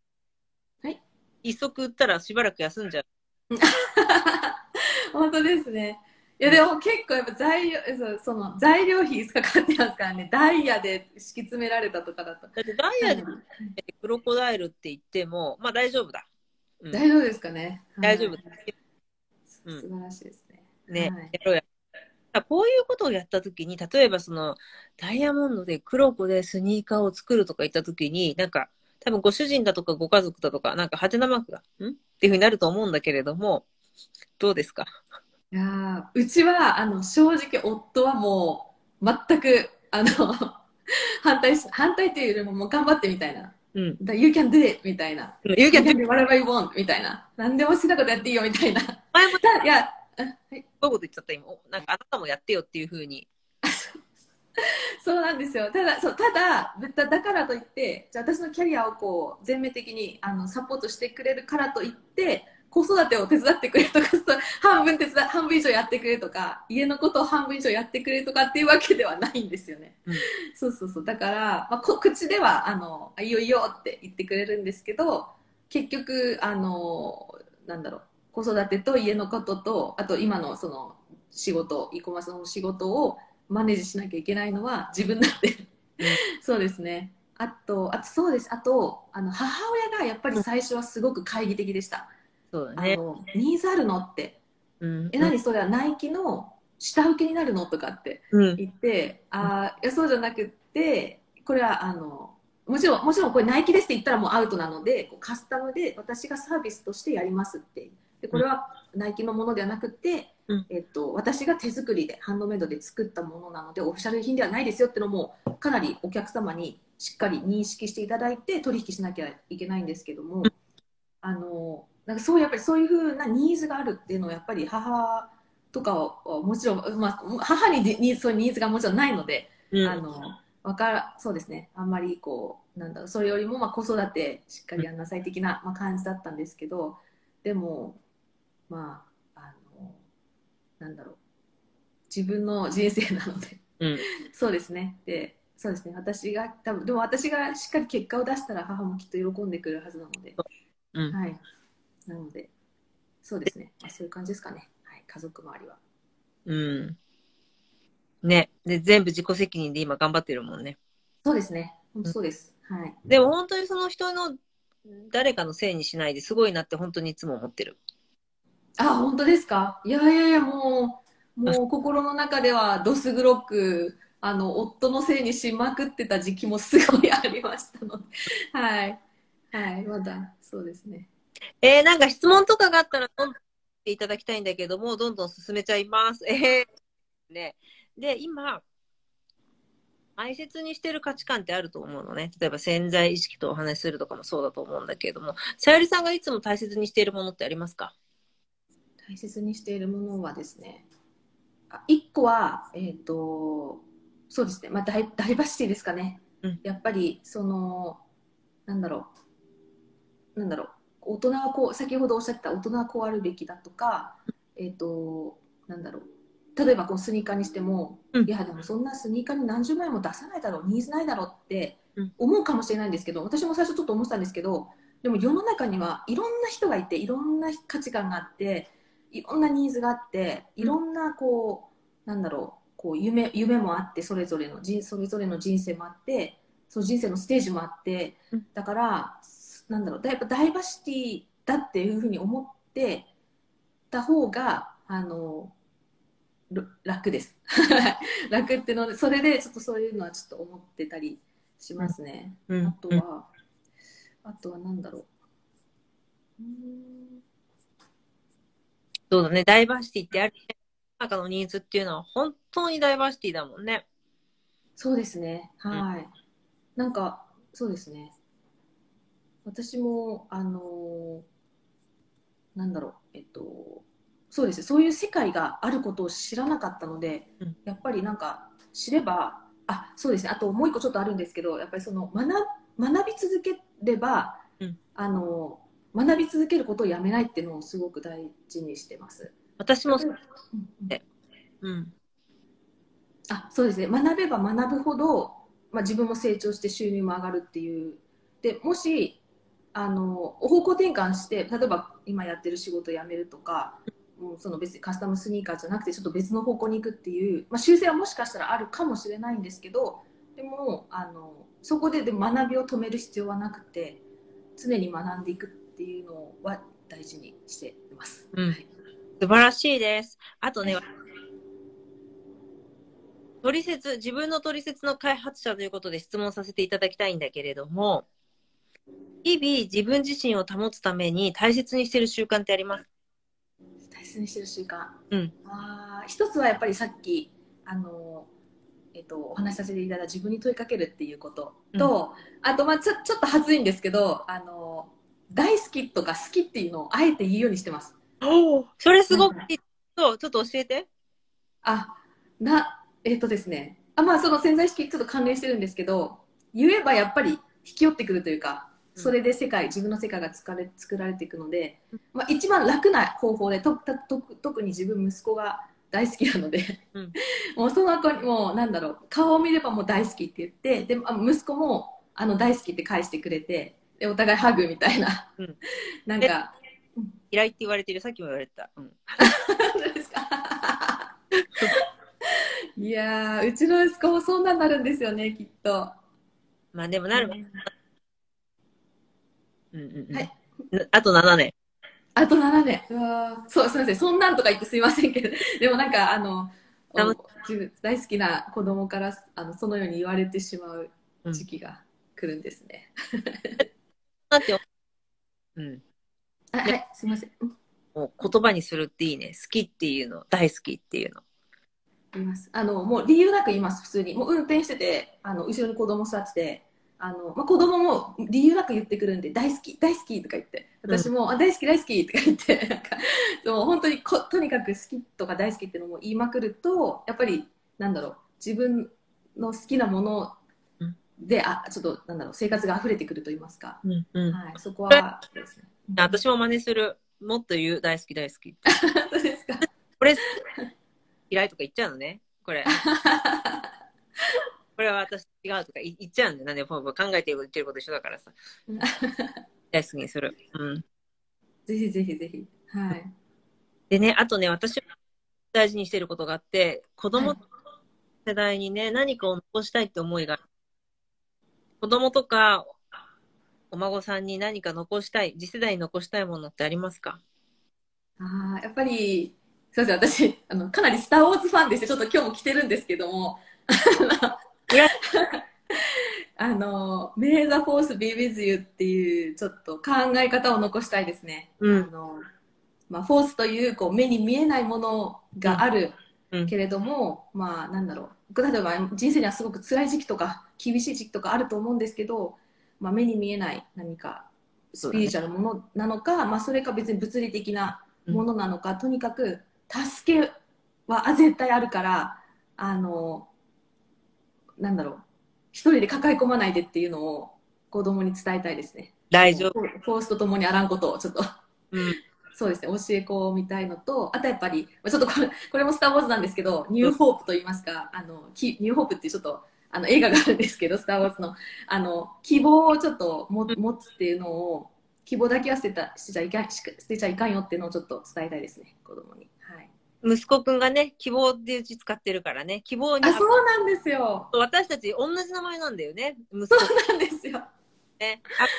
はい。一足売ったらしばらく休んじゃう。本当ですね。いやでも結構やっぱ材料そうその材料費かかってますからねダイヤで敷き詰められたとかだとだってダイヤでクロコダイルって言っても、まあ大丈夫だ。うん大丈夫ですかね、大丈夫だ。はいうん素晴らしいですねね、はいやろうや。こういうことをやったときに、例えばその、ダイヤモンドでクロコでスニーカーを作るとか言ったときに、なんか、多分ご主人だとかご家族だとか、なんかハテナマークが、ん？っていうふうになると思うんだけれども、どうですか？いやーうちはあの正直夫はもう全くあの反対し反対というよりももう頑張ってみたいな。うん。だ You can do it みたいな。有 You 権 can do whatever you want みたいな。何でも好きなことやっていいよみたいな。前もたいやあはいそういうこと言っちゃった今。おなんかあなたもやってよっていうふうに。そうなんですよ。ただ、そうただ、だだからといって、じゃあ私のキャリアをこう全面的にあのサポートしてくれるからといって、子育てを手伝ってくれるとか、そ う半分手伝半分以上やってくれるとか、家のことを半分以上やってくれるとかっていうわけではないんですよね。うんそうそうそう。だから、まあ、こ口では、あの、あいいよいいよって言ってくれるんですけど、結局、あの、なんだろう、子育てと家のことと、あと今のその仕事、e コマースの仕事をマネージしなきゃいけないのは自分なんで、そうですね。あと、あとそうです。あと、あの、母親がやっぱり最初はすごく懐疑的でした。そうだね。あの、ニーズあるのって。うん。え、何それはナイキの下請けになるのとかってうん。言って、あーいや、そうじゃなくって、これは、あの、もちろん、もちろんこれナイキですって言ったらもうアウトなので、こうカスタムで私がサービスとしてやりますって。で、これはナイキのものではなくて、うん。えっと、私が手作りで、ハンドメイドで作ったものなので、オフィシャル品ではないですよってのも、かなりお客様にしっかり認識していただいて取引しなきゃいけないんですけども、あの、なんかそうやっぱりそういうふうなニーズがあるっていうのはやっぱり母とかはもちろん、まあ、母にニーズそういうニーズがもちろんないので、うん。あのわからそうですね。あんまりこうなんだろうそれよりもまあ子育てしっかりやんなさい的な、まあ、感じだったんですけどでもまああのなんだろう自分の人生なのでうん。そうですねでそうですね私が多分でも私がしっかり結果を出したら母もきっと喜んでくれるはずなので、うん。はいなのでそうですね、まあ、そういう感じですかね、はい、家族周りは。うん。ね。で、全部自己責任で今頑張ってるもんね。そうですね。本当そうです。はい。でも本当にその人の誰かのせいにしないですごいなって本当にいつも思ってる。あ、本当ですか？いやいやいや、もう、もう心の中ではドス黒く、あの、夫のせいにしまくってた時期もすごいありましたので。はい。はい。まだ、そうですね。えー、なんか質問とかがあったらどんどんしていただきたいんだけども、どんどん進めちゃいます。えー、ね。で、今、大切にしてる価値観ってあると思うのね。例えば潜在意識とお話しするとかもそうだと思うんだけれども、さゆりさんがいつも大切にしているものってありますか？大切にしているものはですね、あ一個は、えっ、と、そうですね、まあダイ、ダイバーシティですかね。うん。やっぱり、その、なんだろう、なんだろう、大人はこう、先ほどおっしゃってた大人はこうあるべきだとか、えっ、と、なんだろう、例えばこうスニーカーにしても、うん。いや、でもそんなスニーカーに何十万円も出さないだろう、ニーズないだろうってうん。思うかもしれないんですけど、私も最初ちょっと思ってたんですけど、でも世の中にはいろんな人がいて、いろんな価値観があって、いろんなニーズがあっていろんなこうなんだろうこう夢夢もあってそれぞれの人それぞれの人生もあってその人生のステージもあってうん。だからなんだろうだやっぱダイバーシティだっていうふうに思ってた方があのる楽です。楽ってのでそれでちょっとそういうのはちょっと思ってたりしますね、うん。あとは、あとはなんだろう。うーんそうだね。ダイバーシティってあるね。中のニーズっていうのは本当にダイバーシティだもんね。そうですね。はい。なんか、そうですね。私も、あのーなんだろう、えっと、そうですね。そういう世界があることを知らなかったので、うんやっぱりなんか、知れば、あ、そうですね。あともう一個ちょっとあるんですけど、やっぱりその、学、学び続ければ、うんあのー学び続けることをやめないっていうのをすごく大事にしてます。私も、うんうんうん。あそうですね学べば学ぶほど、まあ、自分も成長して収入も上がるっていうでもしあの方向転換して例えば今やってる仕事を辞めるとかもうその別にカスタムスニーカーじゃなくてちょっと別の方向に行くっていう、まあ、修正はもしかしたらあるかもしれないんですけどでもあのそこでで学びを止める必要はなくて常に学んでいくっていうのは大事にしています。うん、素晴らしいです。あとね、はい取説、自分の取説の開発者ということで質問させていただきたいんだけれども、日々自分自身を保つために大切にしてる習慣ってあります？大切にしてる習慣。うん。あ一つはやっぱりさっき、あの、えっと、お話しさせていただいた自分に問いかけるっていうことと、うん、あと、まあちょ、ちょっと恥ずいんですけど、あの、大好きとか好きっていうのをあえて言うようにしてます。おそれすごくいい。そう、ちょっと教えて。あ、な、えっ、ー、とですね、あまあその潜在意識ちょっと関連してるんですけど、言えばやっぱり引き寄ってくるというか、それで世界、自分の世界が作れ作られていくので、まあ、一番楽な方法でとと特に自分息子が大好きなのでうん、もうその子にもなんだろう顔を見ればもう大好きって言ってで息子もあの大好きって返してくれてでお互いハグみたいな、うん、なんか嫌いって言われてるさっきも言われた、うん、ですか？いやうちの息子もそんなになるんですよね、きっと。まあでもなる。うんうんうん。はい。あと7年。あと7年。うわそう、すみません。そんなんとか言ってすみませんけど、でもなんか、あの、大好きな子供からあのそのように言われてしまう時期が来るんですね。だって、うん。はい、すみません。もう言葉にするっていいね。好きっていうの、大好きっていうの。言います。あの、もう理由なく言います、普通に。もう運転してて、あの、後ろに子供座ってて、あの、まあ、子供も理由なく言ってくるんで、大好き、大好きとか言って、私も、うん、あ、大好き、大好きとか言って、なんか、もう本当にことにかく好きとか大好きっていうのも言いまくると、やっぱり、なんだろう、自分の好きなもので、あ、ちょっと、なんだろう、生活が溢れてくると言いますか。うんうん、はい、そこはですね。私も真似する。もっと言う、大好き、大好き。そうですか。これ、嫌いとか言っちゃうのね。これ。これは私違うとか言っちゃうんだよ。なんで考えてる言ってること一緒だからさ。大好きにする。うん。ぜひぜひぜひ。はい。でね、あとね、私は大事にしてることがあって、子供世代にね、はい、何かを残したいって思いが子供とかお孫さんに何か残したい、次世代に残したいものってありますか？ああ、やっぱりすみません、私、あの、かなりスター・ウォーズファンでして、ちょっと今日も来てるんですけども、あの、メイザ・フォース・ビー・ウィズ・ユっていう、ちょっと考え方を残したいですね。うん、あのまあ、フォースという、こう、目に見えないものがあるけれども、うん、まあ、なんだろう。例えば、人生にはすごく辛い時期とか、厳しい時期とかあると思うんですけど、まあ、目に見えない何か、スピリチュアルなものなのか、ね、まあ、それか別に物理的なものなのか、うん、とにかく、助けは絶対あるからあのなんだろう一人で抱え込まないでっていうのを子供に伝えたいですね。大丈夫。フォースとともにあらんことをちょっと、うん、そうですね。教え子を見たいのとあとやっぱりちょっとこれこれも「スター・ウォーズ」なんですけど「ニューホープ」と言いますかあのニューホープってちょっとあの映画があるんですけど「スター・ウォーズの」あの希望をちょっとも持つっていうのを希望だけは捨てたしちゃいかん捨てちゃいかんよっていうのをちょっと伝えたいですね子供に。息子くんがね、希望っていう字使ってるからね、希望に。あ、そうなんですよ。私たち同じ名前なんだよね、息子。そうなんですよ。ね、あ希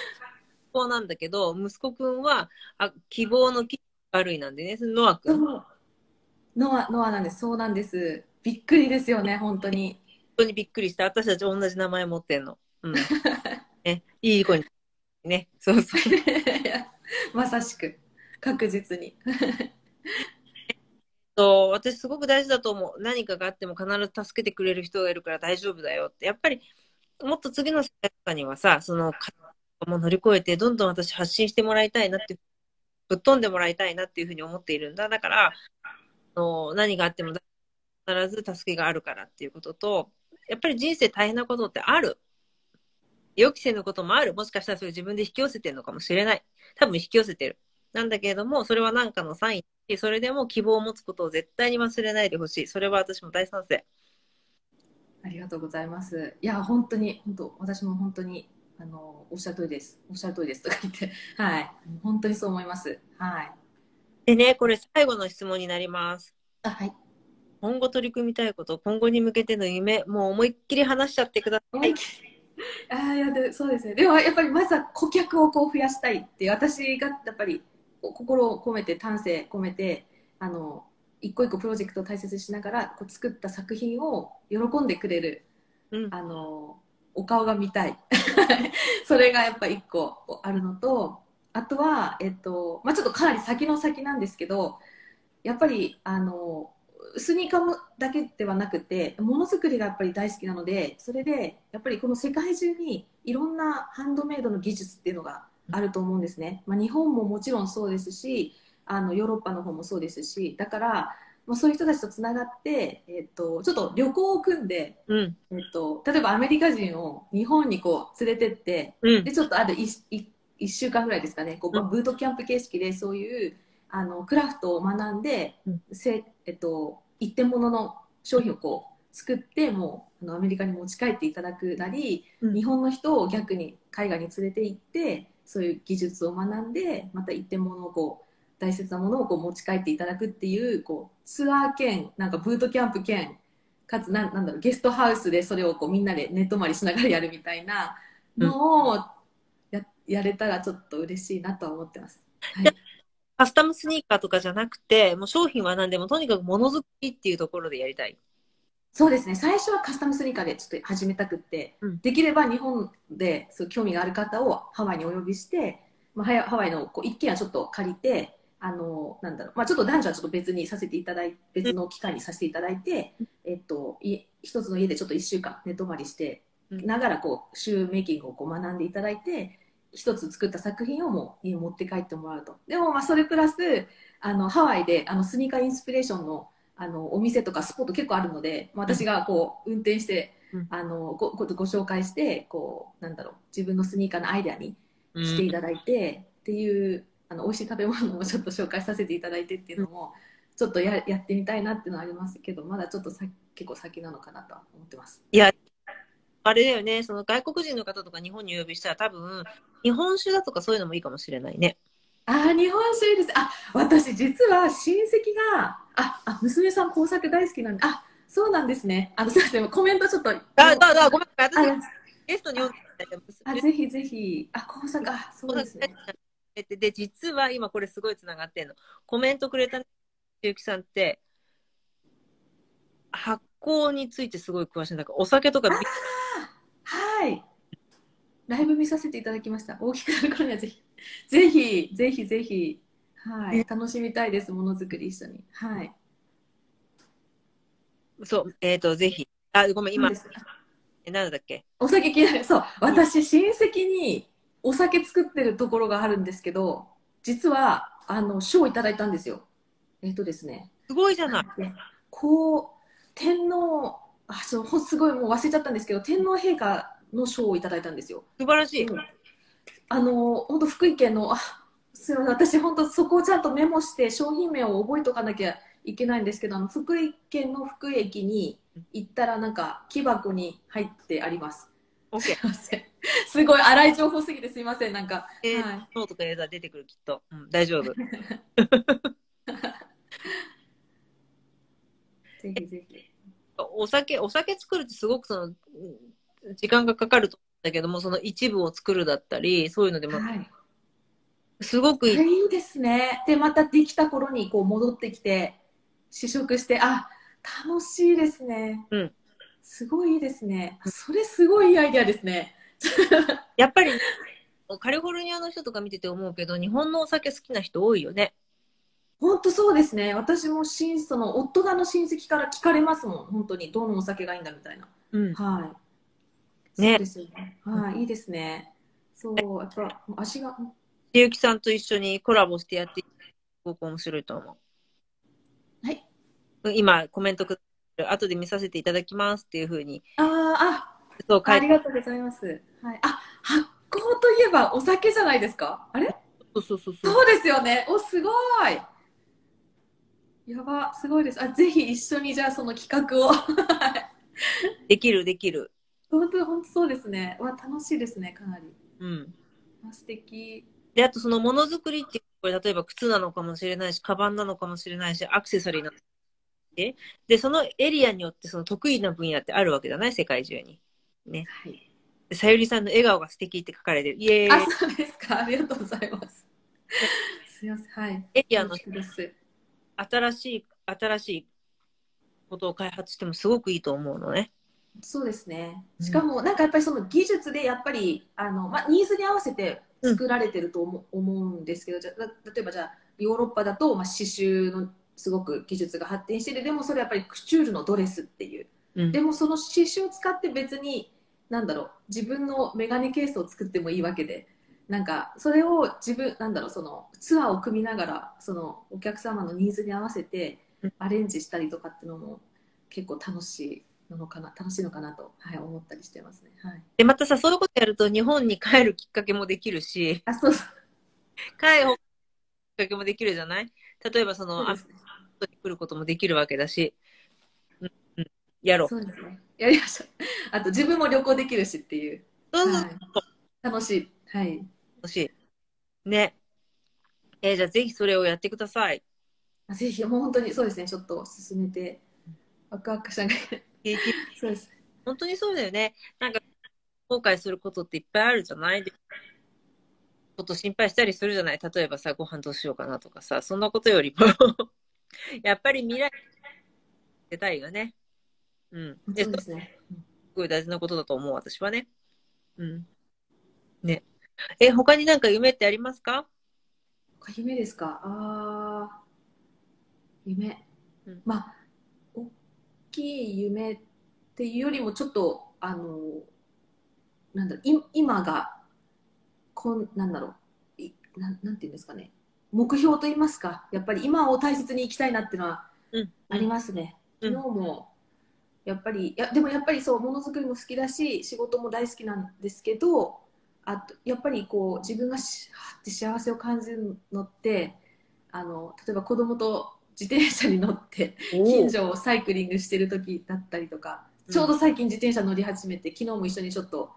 望なんだけど、息子くんは、あ希望の希悪いなんでね、ノアくん。ノア、ノアなんです。そうなんです。びっくりですよね、本当に。本当にびっくりした。私たち同じ名前持ってんの。うん。ね、いい子に。ね、そうそう。まさしく。確実に。と私すごく大事だと思う。何かがあっても必ず助けてくれる人がいるから大丈夫だよって。やっぱりもっと次の世代とかにはさ、そのも乗り越えてどんどん私発信してもらいたいなって、ぶっ飛んでもらいたいなっていうふうに思っているんだ。だから、の何があっても必ず助けがあるからっていうことと、やっぱり人生大変なことってある。予期せぬこともある。もしかしたらそれ自分で引き寄せてるのかもしれない。多分引き寄せてる。なんだけれども、それは何かのサインそれでも希望を持つことを絶対に忘れないでほしい。それは私も大賛成。ありがとうございます。いや、本当に、本当、私も本当に、あの、おっしゃる通りです。おっしゃる通りですとか言って、はい。本当にそう思います。はい。でね、これ最後の質問になります。あ、はい。今後取り組みたいこと、今後に向けての夢、もう思いっきり話しちゃってください。あやでそうですね。でもやっぱりまずは顧客をこう増やしたいっていう私がやっぱり心を込めて丹精込めてあの一個一個プロジェクトを大切にしながらこう作った作品を喜んでくれるうん。あのお顔が見たい それがやっぱ一個あるのとあとは、えっとまあ、ちょっとかなり先の先なんですけどやっぱりあのスニーカーだけではなくてものづくりがやっぱり大好きなのでそれでやっぱりこの世界中にいろんなハンドメイドの技術っていうのがあると思うんですね、まあ、日本ももちろんそうですしあのヨーロッパの方もそうですしだから、まあ、そういう人たちとつながって、えっと、ちょっと旅行を組んでうん。えっと、例えばアメリカ人を日本にこう連れてってうんで。ちょっとある 1, 週間ぐらいですかねこううんブートキャンプ形式でそういうあのクラフトを学んで、うんせえっと、一点物の商品をこう作ってもうあのアメリカに持ち帰っていただくなり、うん日本の人を逆に海外に連れて行ってそういう技術を学んでまた一点物をこう大切なものをこう持ち帰っていただくっていうこうツアー兼なんかブートキャンプ兼かつなんなんだろうゲストハウスでそれをこうみんなで寝泊まりしながらやるみたいなのをや,、やれたらちょっと嬉しいなとは思ってます。はい、カスタムスニーカーとかじゃなくて、もう商品は何でも、とにかくものづくりっていうところでやりたい。そうですね。最初はカスタムスニーカーでちょっと始めたくって、うん。できれば日本でそう興味がある方をハワイにお呼びして、まあ、ハハワイのこう一軒家ちょっと借りてあのなんだろう、まあ、ちょっと男女はちょっと別にさせていただいて別の機会にさせていただいて、えっと、い一つの家でちょっと1週間寝泊まりしてうん。ながらこうシューメイキングをこう学んでいただいて一つ作った作品をもう持って帰ってもらうと。でもまあそれプラスあのハワイであのスニーカーインスピレーションのあのお店とかスポット結構あるので、まあ私がこう運転して、うん。あのごごご紹介してこうなんだろう自分のスニーカーのアイデアにしていただいて、っていうあの美味しい食べ物もちょっと紹介させていただいてっていうのもちょっとややってみたいなっていうのはありますけどまだちょっとさ結構先なのかなとは思ってます。いや、あれだよね、その外国人の方とか日本にお呼びしたら多分、日本酒だとかそういうのもいいかもしれないね。あー日本酒いいです。あ私実は親戚がああ娘さん工作大好きなんであそうなんですね。あのすいませんコメントちょっと。あ、だ、だ、ごめん、私あゲストに呼んであぜひぜひ。あ工作あそうですね。で。で、実は今これすごいつながってんの。コメントくれたゆうきさんって、発酵についてすごい詳しい。んだから、お酒とかビはい。ライブ見させていただきました。大きくなる頃にはぜひ、ぜひ、ぜひぜひ、はい。楽しみたいです、ものづくり一緒に。はい。そう、えっ、と、ぜひ。あ、ごめん、今何で、すえなんだっけ？お酒気になる。そう、私、親戚にお酒作ってるところがあるんですけど、実は、あの、賞をいただいたんですよ。えっ、とですね。すごいじゃない。こう、天皇、あ、そう、ほすごいもう忘れちゃったんですけど、天皇陛下の賞をいただいたんですよ。素晴らしい。あの本当福井県のあすみません私本当そこをちゃんとメモして商品名を覚えとかなきゃいけないんですけどあの福井県の福井駅に行ったらなんか木箱に入ってあります。オッケー。すいませんすごい荒い情報すぎてすみませんなんか、えーはい、ノートとか入れたら出てくる、きっと。うん、大丈夫。ぜひぜひ。お酒、お酒作るってすごくその、うん時間がかかると思うんだけども、その一部を作るだったり、そういうのでも、はい、すごくいい。いいですね。でまたできた頃にこう戻ってきて試食してあ楽しいですね。うんすごいいいですね。それすごいいいアイデアですね。やっぱり、カリフォルニアの人とか見てて思うけど、日本のお酒好きな人多いよね。本当そうですね。私も親その夫がの親戚から聞かれますもん。本当にどのお酒がいいんだみたいな。うん。はい。ねそうですよね。はい、いいですね。そう、やっぱ足が。ゆうきさんと一緒にコラボしてやっていく面白いと思はい。う。今、コメントくる後で見させていただきますっていうふうに、あーあ、そう書いてありがとうございます。はい。あ、発酵といえばお酒じゃないですか？あれ？そうそうそうそう。そうですよね。お、すごい。やば、すごいです。あ、ぜひ一緒にじゃあその企画を。できる、できる。本当、本当そうですね。わ、楽しいですね、かなり。うん。あ素敵。で、あとそのものづくりって、これ例えば靴なのかもしれないし、カバンなのかもしれないし、アクセサリーなのかもしれないしで、そのエリアによってその得意な分野ってあるわけじゃない？世界中に。はい。でさゆりさんの笑顔が素敵って書かれてる。イエーイ。あ、そうですか。ありがとうございます。すいません。はい。エリアの恐縮です。新しい、新しいことを開発してもすごくいいと思うのね。そうですね。うん。しかも、なんかやっぱりその技術でやっぱり、あの、まあ、ニーズに合わせて作られてると思,、う思うんですけど、じゃ例えばじゃあ、ヨーロッパだと、まあ、刺繍のすごく技術が発展してて、でもそれやっぱりクチュールのドレスっていう。うん。でもその刺繍を使って別に、なんだろう、自分のメガネケースを作ってもいいわけで、なんか、それを自分、なんだろう、そのツアーを組みながら、そのお客様のニーズに合わせてうん。アレンジしたりとかっていうのも結構楽しいのかな、楽しいのかなと、はい、思ったりしてますね。はい。で、またさ、そういうことやると日本に帰るきっかけもできるし、あ、そうそう。帰るきっかけもできるじゃない？例えばその、そね。リカに来ることもできるわけだし、うん、うん、やろう。そうですね。やりました。あと自分も旅行できるしっていう。そうそうはい楽しい。はい。楽しい。ね。えーじゃあぜひそれをやってください。ぜひ、もう本当にそうですね、ちょっと進めて、ワクワクしながら。経験そうです。本当にそうだよね。なんか、後悔することっていっぱいあるじゃない？でちょっと心配したりするじゃない？例えばさ、ご飯どうしようかなとかさ、そんなことよりも、やっぱり未来出たいよね。うん。そうですね。ごい大事なことだと思う、私はね。うん。ね。え、他になんか夢ってありますか？他夢ですか？あー夢、うんまあ大きい夢っていうよりもちょっとあのなんだろうい今がこんなんだろういなんなんていうんですかね。目標と言いますかやっぱり今を大切に生きたいなっていうのはうん。ありますね、うん。昨日もやっぱりいやでもやっぱりそうものづくりも好きだし仕事も大好きなんですけどあとやっぱりこう自分がしはって幸せを感じるのってあの例えば子供と自転車に乗って近所をサイクリングしてる時だったりとか、うんちょうど最近自転車乗り始めて昨日も一緒にちょっと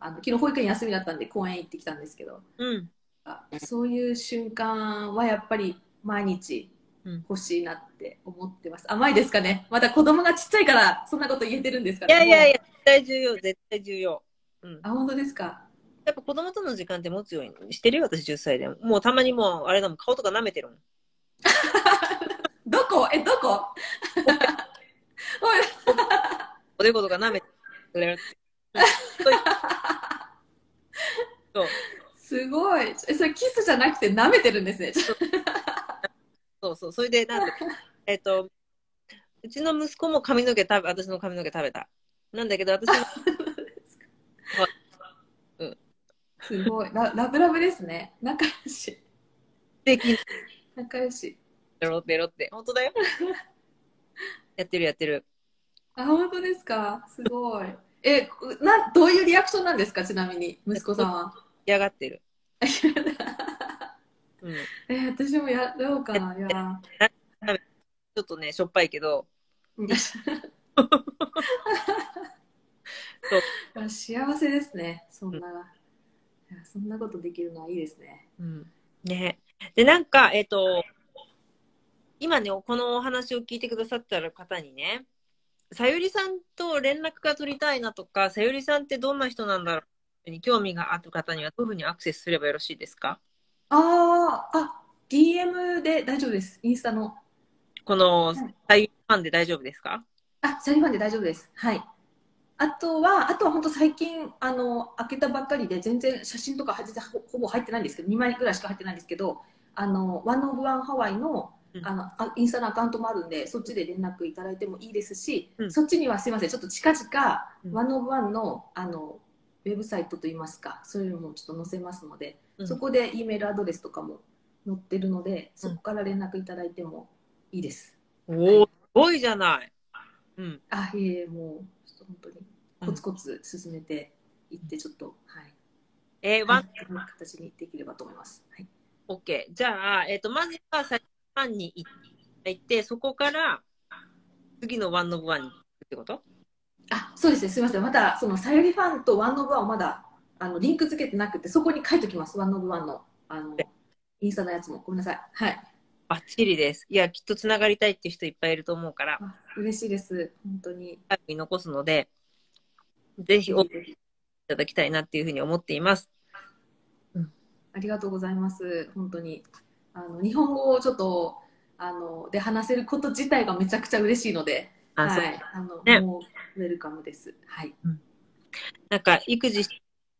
あの昨日保育園休みだったんで公園行ってきたんですけどうん。あそういう瞬間はやっぱり毎日うん欲しいなって思ってます。甘いですかね？まだ子供がちっちゃいからそんなこと言えてるんですかね？いやいやいや、絶対重要、絶対重要。うん。あ、本当ですか？やっぱ子供との時間って持つようにしてるよ、私10歳でも。もうたまにもう、あれだもん、顔とか舐めてるもん。どこ？え、どこ？おでことか舐めてるって。そう、すごい。え、それキスじゃなくて舐めてるんですね。そうそう。それで、なんで、えっと、うちの息子も髪の毛食べ、私の髪の毛食べた。なんだけど、私も、すごいラ。ラブラブですね。仲良し。でき仲良し。ベロベロって。本当だよ。やってるやってる。あ、本当ですか？すごい。え、な、どういうリアクションなんですか？ちなみに、息子さんは。嫌がってる。うん。え、私もやろうかな。いやちょっとね、しょっぱいけど、いや幸せですね。そんな、いやそんなことできるのはいいですね。うん。ね。で、なんか、えっ、と、今ね、このお話を聞いてくださってる方にね、さゆりさんと連絡が取りたいなとか、さゆりさんってどんな人なんだろうに興味がある方にはどういうふうにアクセスすればよろしいですか？ああ、あ、DM で大丈夫です。インスタの。この、いさゆりファンで大丈夫ですか？あ、サリファンで大丈夫です。はい。あとは、あとは本当最近、あの、開けたばっかりで、全然写真とかほほぼ入ってないんですけど、2枚ぐらいしか入ってないんですけど、あの、ワンオブワンハワイの、うんあの、あインスタのアカウントもあるんで、そっちで連絡いただいてもいいですし、うんそっちにはすいません、ちょっと近々、うんワンオブワンの、あの、ウェブサイトといいますか、そういうのもちょっと載せますので、うんそこで E メールアドレスとかも載ってるので、そこから連絡いただいてもいいです。おお、すごいじゃない。うん。あ、いえもう、ちょっと本当に、コツコツ進めていって、ちょっと、はい。えー、ワン、形にできればと思います。はい。オッケー。じゃあ、えっ、と、まずはさゆりファンに行って、そこから、次のワンオブワンに行くってこと？あ、そうですね。すみません。また、その、さゆりファンとワンオブワンをまだ、あの、リンク付けてなくて、そこに書いときます。ワンオブワンの、あの、インスタのやつも。ごめんなさい。はい。バッチリです。いや、きっとつながりたいっていう人いっぱいいると思うから、あ嬉しいです。本当に。残すので、ぜひおいただきたいなっていうふうに思っています。ありがとうございます。本当に。あの、日本語をちょっと、あの、で話せること自体がめちゃくちゃ嬉しいので、あ、はい。あの、ねもう、ウェルカムです。はい。なんか、育児し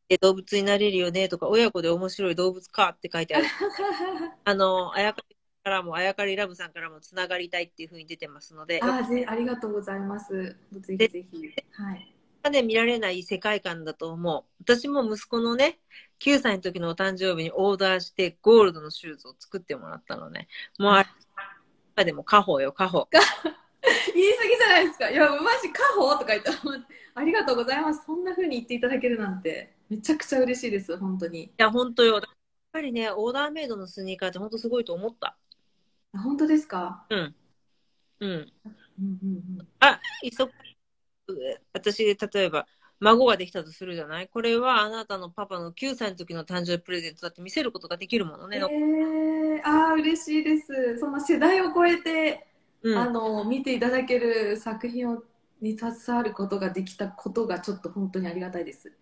て動物になれるよねとか、親子で面白い動物かって書いてある。あの、あやかりからも、あやかりラブさんからもつながりたいっていうふうに出てますので、あぜありがとうございます。ぜひぜひ。はい。で見られない世界観だと思う。私も息子のね、9歳の時のお誕生日にオーダーしてゴールドのシューズを作ってもらったのね。もうあれ、今でも家宝よ、家宝。言い過ぎじゃないですか。いや、マジ、家宝とか言って、ありがとうございます。そんな風に言っていただけるなんて、めちゃくちゃ嬉しいです、本当に。いや、本当よ。やっぱりね、オーダーメイドのスニーカーって本当すごいと思った。あ本当ですか？うん。うん。うんうんうん。あ、急ぐ。私、例えば、孫ができたとするじゃない？これはあなたのパパの9歳の時の誕生日プレゼントだって見せることができるものね。えー、ああ、嬉しいです。そんな世代を超えて、うん。あの、見ていただける作品をに携わることができたことが、ちょっと本当にありがたいです。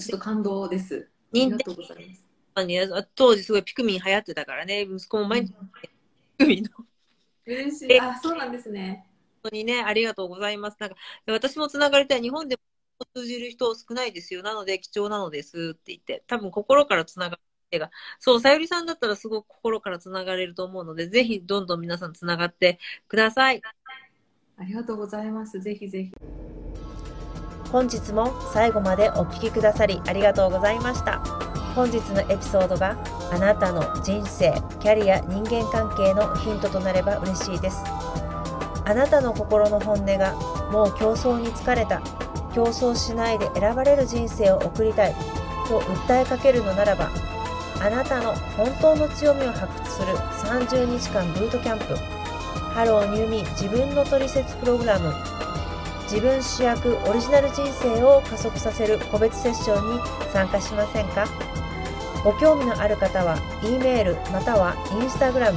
ちょっと感動です。あり任がとうございます。当時すごいピクミン流行ってたからね、息子も毎日ピクミンの嬉しい。あ、そうなんですね。本当にね、ありがとうございます。なんか、私もつながりたい。日本でも通じる人少ないですよ。なので、貴重なのですって言って、多分心からつながりが、そう、さゆりさんだったらすごく心からつながれると思うので、ぜひどんどん皆さんつながってください。ありがとうございます。ぜひぜひ。本日も最後までお聞きくださりありがとうございました。本日のエピソードがあなたの人生、キャリア、人間関係のヒントとなれば嬉しいです。あなたの心の本音がもう競争に疲れた、競争しないで選ばれる人生を送りたい。と訴えかけるのならば、あなたの本当の強みを発掘する30日間ブートキャンプ、 Hello New Me 自分のトリセツプログラム。自分主役オリジナル人生を加速させる個別セッションに参加しませんか？ご興味のある方は E メールまたは Instagram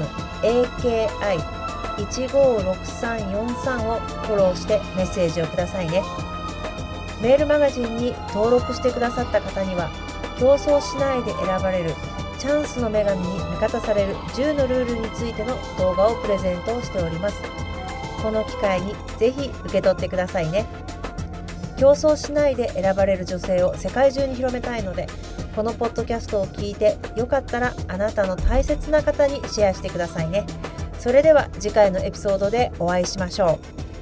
AKI156343 をフォローしてメッセージをくださいね。メールマガジンに登録してくださった方には競争しないで選ばれるチャンスの女神に味方される10のルールについての動画をプレゼントをしております。この機会にぜひ受け取ってくださいね。競争しないで選ばれる女性を世界中に広めたいのでこのポッドキャストを聞いてよかったらあなたの大切な方にシェアしてくださいね。それでは次回のエピソードでお会いしましょう。